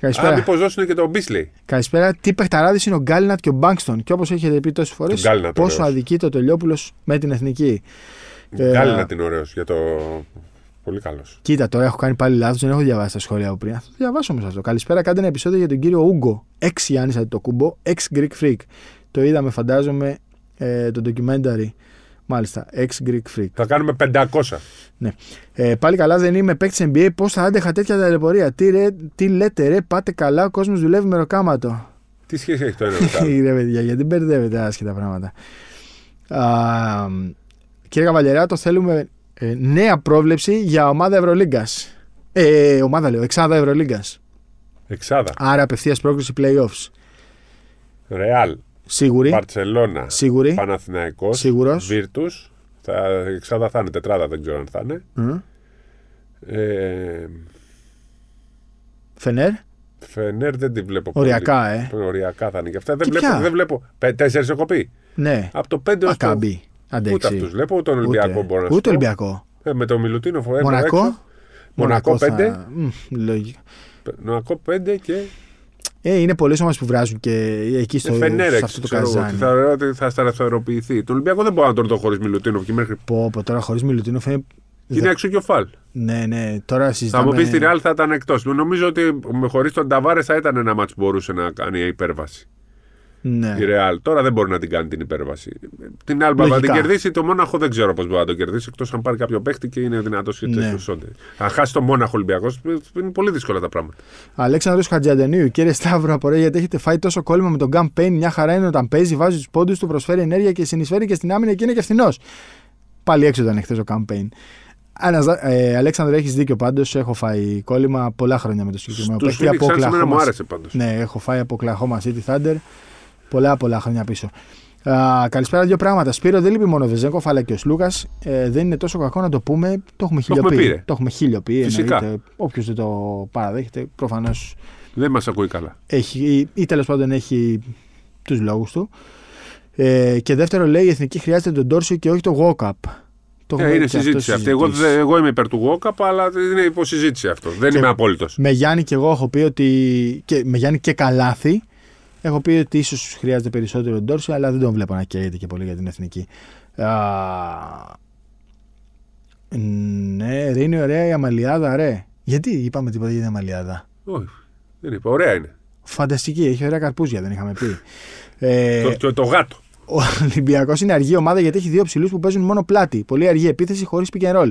Καλησπέρα. μήπως δώσουν και τον Μπίσλεϊ. καλησπέρα. Τι παιχταράδε είναι ο Γκάλινατ και ο Μπάνκστον. Και όπως έχετε πει τόσες φορές, Τον Γκάλινατ, πόσο ωραίος. αδικείται ο Τελειόπουλο με την εθνική. Ε, Γκάλινα την ωραίος για το. Πολύ καλός. Κοίτα, τώρα έχω κάνει πάλι λάθος, δεν έχω διαβάσει τα σχόλια από πριν. Θα το διαβάσω όμως αυτό. Καλησπέρα, κάντε ένα επεισόδιο για τον κύριο Ούγκο. Εξ Γιάννης Αντιτοκούμπο, εξ Greek Freak. Το είδαμε, φαντάζομαι, ε, το documentary. Μάλιστα, εξ Greek Freak. Θα κάνουμε 500. Ε, πάλι καλά δεν είμαι παίκτης NBA. Πώς θα άντεχα τέτοια ταλαιπωρία; Τι, ρε, τι λέτε, ρε, πάτε καλά. Ο κόσμος δουλεύει με ροκάματο. Τι σχέση έχει το ένα με το άλλο; Τι [laughs] ρε παιδιά, γιατί μπερδεύετε άσχετα πράγματα. Α, κύριε Καβαλιεράτο, θέλουμε ε, νέα πρόβλεψη για ομάδα Ευρωλίγκας. Ε, ομάδα λέω, εξάδα Ευρωλίγκας. Εξάδα. Άρα απευθείας πρόκληση playoffs. Ρεάλ. Σίγουρη. Μπαρσελόνα. Σίγουρη. Παναθηναϊκός. Σίγουρος. Βίρτους. Θα, εξάδα θα είναι, τετράδα δεν ξέρω αν θα είναι. Μμ. Ε, Φενέρ. Φενέρ δεν τη βλέπω Οριακά, ε. πολύ. Οριακά θα είναι και αυτά. Δεν Και βλέπω. ποια; Δεν βλέπω. Πε- Τέσσερις έχω πει. Ναι. Από το 5 έως το... Μακάμπι. Ούτε Αντέξει. αυτούς βλέπω, ούτε τον Ολυμπιακό μπορώ να σου Ούτε πω. Ολυμπιακό. Ε, με το Μιλουτίνο φοβάμαι. Μονακό; Μονακό θα- 5. Μμ, λογικά. Μονακό 5 και. Ε, είναι πολλές ομάδες που βράζουν και εκεί στο, Ε, Φενέρ σε 6. αυτό το ξέρω εγώ, ότι καζάνι. Θεωρώ ότι θα σταθεροποιηθεί. Το Ολυμπιακό δεν μπορώ να τον δω χωρίς Μιλουτίνο και μέχρι. Πω, πω, τώρα χωρίς Μιλουτίνο φαίνεται. Και είναι έξω και ο Φαλ. Ναι, ναι, τώρα Θα συζητάμε. μου πεις στη Ρεάλ θα ήταν εκτός. Νομίζω ότι χωρίς τον Ταβάρες θα ήταν ένα μάτσο που μπορούσε να κάνει υπέρβαση. Ναι. Η Ρεάλ. Τώρα δεν μπορεί να την κάνει την υπέρβαση. Την Άλμπα θα Λογικά. την κερδίσει. Το Μόναχο δεν ξέρω πώς μπορεί να το κερδίσει. Εκτός αν πάρει κάποιο παίχτη και είναι δυνατός και Ναι. ναι. σόντε. Αν χάσει το Μόναχο Ολυμπιακός, είναι πολύ δύσκολα τα πράγματα. Αλέξανδρος Χατζιαντενίου, κύριε Σταύρο, απορρέει γιατί έχετε φάει τόσο κόλλημα με τον campaign. Μια χαρά είναι όταν παίζει, βάζει τους πόντους του, προσφέρει ενέργεια και συνεισφέρει και στην άμυνα και είναι και φθηνός. Πάλι έξω ήταν χθε ο campaign. Αναζα... Ε, Αλέξανδρο, έχεις δίκιο πάντως. Έχω φάει κόλλημα πολλά χρόνια με το συγκεκριμένο Του παίκτη. Phoenix Από Suns εμένα μου Oklahoma- άρεσε πάντως. Ναι, έχω φάει από Oklahoma City Thunder πολλά πολλά χρόνια πίσω. Α, καλησπέρα, δύο πράγματα. Σπύρο, δεν λείπει μόνο ο Βεζέγκοφ αλλά και ο Σλούκα. Ε, δεν είναι τόσο κακό να το πούμε. Το έχουμε χίλιο έχουμε πει. πει, ρε. Το έχουμε χίλιο πει. Φυσικά. Όποιος δεν το παραδέχεται, προφανώς Δεν μας ακούει καλά. έχει ή τέλος πάντων έχει τους λόγους του. Ε, και δεύτερο, λέει η εθνική χρειάζεται τον Τόρσιο και όχι το walk-up. Το Ε, έχουμε είναι και αυτό συζήτηση αυτή. Εγώ, συζητήσεις. δε- εγώ είμαι υπέρ του Γόκαπ, αλλά είναι υποσυζήτηση αυτό. Δεν Και- είμαι απόλυτος. Με Γιάννη και εγώ έχω πει ότι. Και, με Γιάννη και Καλάθη έχω πει ότι ίσως χρειάζεται περισσότερο Ντόρση, αλλά δεν τον βλέπω να καίγεται και πολύ για την εθνική. Α, ναι, ρε, είναι ωραία η Αμαλιάδα, ρε. Γιατί είπαμε τίποτα για την Αμαλιάδα; Όχι. Δεν είπα. Ωραία είναι. Φανταστική, έχει ωραία καρπούζια, δεν είχαμε πει. Ε, Το, το, το γάτο. Ο Ολυμπιακός είναι αργή ομάδα γιατί έχει δύο ψηλούς που παίζουν μόνο πλάτη. Πολύ αργή επίθεση χωρίς pick and roll.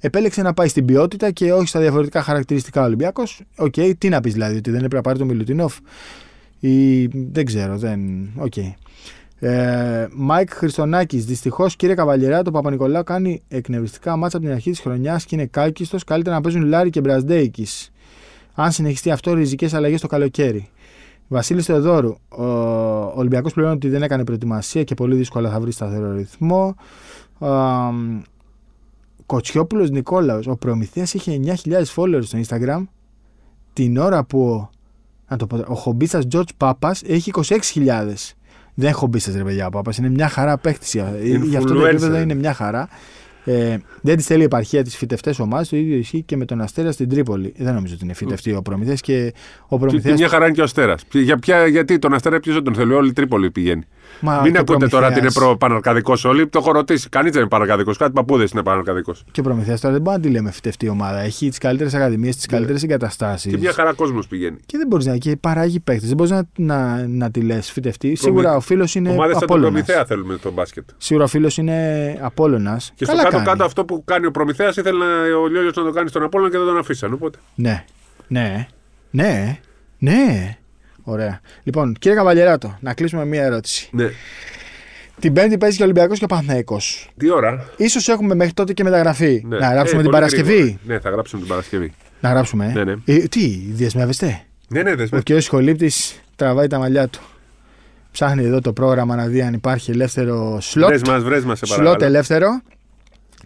Επέλεξε να πάει στην ποιότητα και όχι στα διαφορετικά χαρακτηριστικά ο Ολυμπιακός. Οκ, τι να πεις δηλαδή, ότι δεν έπρεπε να πάρει τον Μιλουτίνοφ. Ή δεν ξέρω, δεν. Οκ. Ε, Μάικ Χριστονάκη. Δυστυχώς, κύριε Καβαλιερά, το Παπα-Νικολάου κάνει εκνευριστικά μάτσα από την αρχή της χρονιάς και είναι κάκιστος. Καλύτερα να παίζουν Λάρι και Μπραζδέικη. Αν συνεχιστεί αυτό, ριζικές αλλαγές το καλοκαίρι. Βασίλης Θεοδόρου. Ο Ολυμπιακός πληρώνει ότι δεν έκανε προετοιμασία και πολύ δύσκολα θα βρει σταθερό ρυθμό. Κοτσιόπουλος Νικόλαος. Ο Προμηθέας είχε 9.000 followers στο Instagram την ώρα που ο Να το πω, ο χομπίστα George Πάπας έχει 26.000. Δεν είναι χομπίστα ρε παιδιά ο Πάπας. Είναι μια χαρά παίχτη. Για αυτό το Influencer. επίπεδο είναι μια χαρά. Ε, δεν της θέλει η επαρχία της φυτευτές ομάδε. Το ίδιο ισχύει και με τον Αστέρα στην Τρίπολη. Δεν νομίζω ότι είναι φυτευτή ο Προμηθέα και ο Και Προμηθέας. μια χαρά είναι και ο Αστέρας. Για ποια, γιατί τον Αστέρα ποιο δεν τον θέλει, όλη η Τρίπολη πηγαίνει. Μα Μην και ο ακούτε τώρα ότι είναι Προμηθέας- προ παναρκαδικό όλοι. Το έχω ρωτήσει. Κανείς δεν είναι παναρκαδικό. Κάτι παππούδες είναι παναρκαδικό. Και ο Προμηθέας τώρα δεν μπορεί να τη λέμε φυτευτή ομάδα. Έχει τις καλύτερες ακαδημίες, τις καλύτερες εγκαταστάσεις. Ναι. Και μια χαρά κόσμος πηγαίνει. Και δεν μπορείς να. και παράγει παίκτες. Δεν μπορείς να, να, να τη λες φυτευτή. Σίγουρα ο φίλος είναι Ομάδες σαν τον Απόλλωνας. Προμηθέα θέλουμε στο μπάσκετ. Σίγουρα ο φίλος είναι Απόλογα. Και στο κάτω-κάτω αυτό που κάνει ο Προμηθέας ήθελε να, ο Λιόλιο να το κάνει στον Απόλλωνα και δεν τον αφήσαν. Οπότε. Ναι. Ναι. Ναι. Ναι. Ωραία. Λοιπόν, κύριε Καβαλιεράτο, να κλείσουμε με μία ερώτηση. Ναι. Την Πέμπτη παίζει και ο Ολυμπιακός και ο Παναθυναϊκό. Τι ώρα; σω έχουμε μέχρι τότε και μεταγραφή. Ναι. Να γράψουμε Ε, την πολύ Παρασκευή. γρήγορα. Ναι, θα γράψουμε την Παρασκευή. Να γράψουμε. ε. Ναι, ναι. Ε, τι, διασμεύεστε. Ναι, ναι, Ο δεσμε. κ. Σχολήπτη τραβάει τα μαλλιά του. Ψάχνει εδώ το πρόγραμμα να δει αν υπάρχει ελεύθερο σλότ. Βρες μας, βρες μας, σε Σλότ παρακαλώ. ελεύθερο.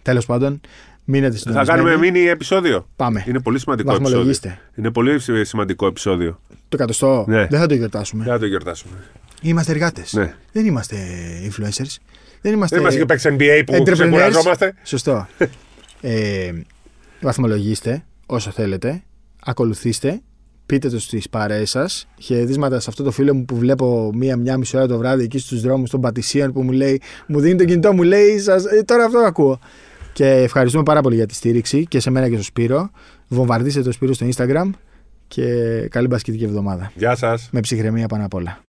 Τέλος πάντων, μείνετε Θα συντονισμένοι. κάνουμε μίνι επεισόδιο. Πάμε. Είναι πολύ σημαντικό επεισόδιο. Βαθμολογήστε. Είναι πολύ σημαντικό επεισόδιο. Το εκατοστό Ναι. δεν θα το γιορτάσουμε. Δεν θα το γιορτάσουμε. Είμαστε εργάτες. Ναι. Δεν είμαστε influencers. Δεν είμαστε. Δεν είμαστε και παίξεις NBA που entrepreneurs. ξεκουραζόμαστε. Σωστό. [laughs] ε, βαθμολογήστε όσο θέλετε. Ακολουθήστε. Πείτε το στις παρέες σας. Χαιρετίσματα σε αυτό το φίλο μου που βλέπω μία-μία μισή ώρα το βράδυ εκεί στους δρόμους των Πατησίων που μου λέει, μου δίνει το κινητό, μου λέει, σας, ε, τώρα αυτό ακούω. Και ευχαριστούμε πάρα πολύ για τη στήριξη και σε μένα και στο Σπύρο. Βομβαρδίστε το Σπύρο στο Instagram και καλή μπασκετική εβδομάδα. Γεια σας. Με ψυχραιμία πάνω απ' όλα.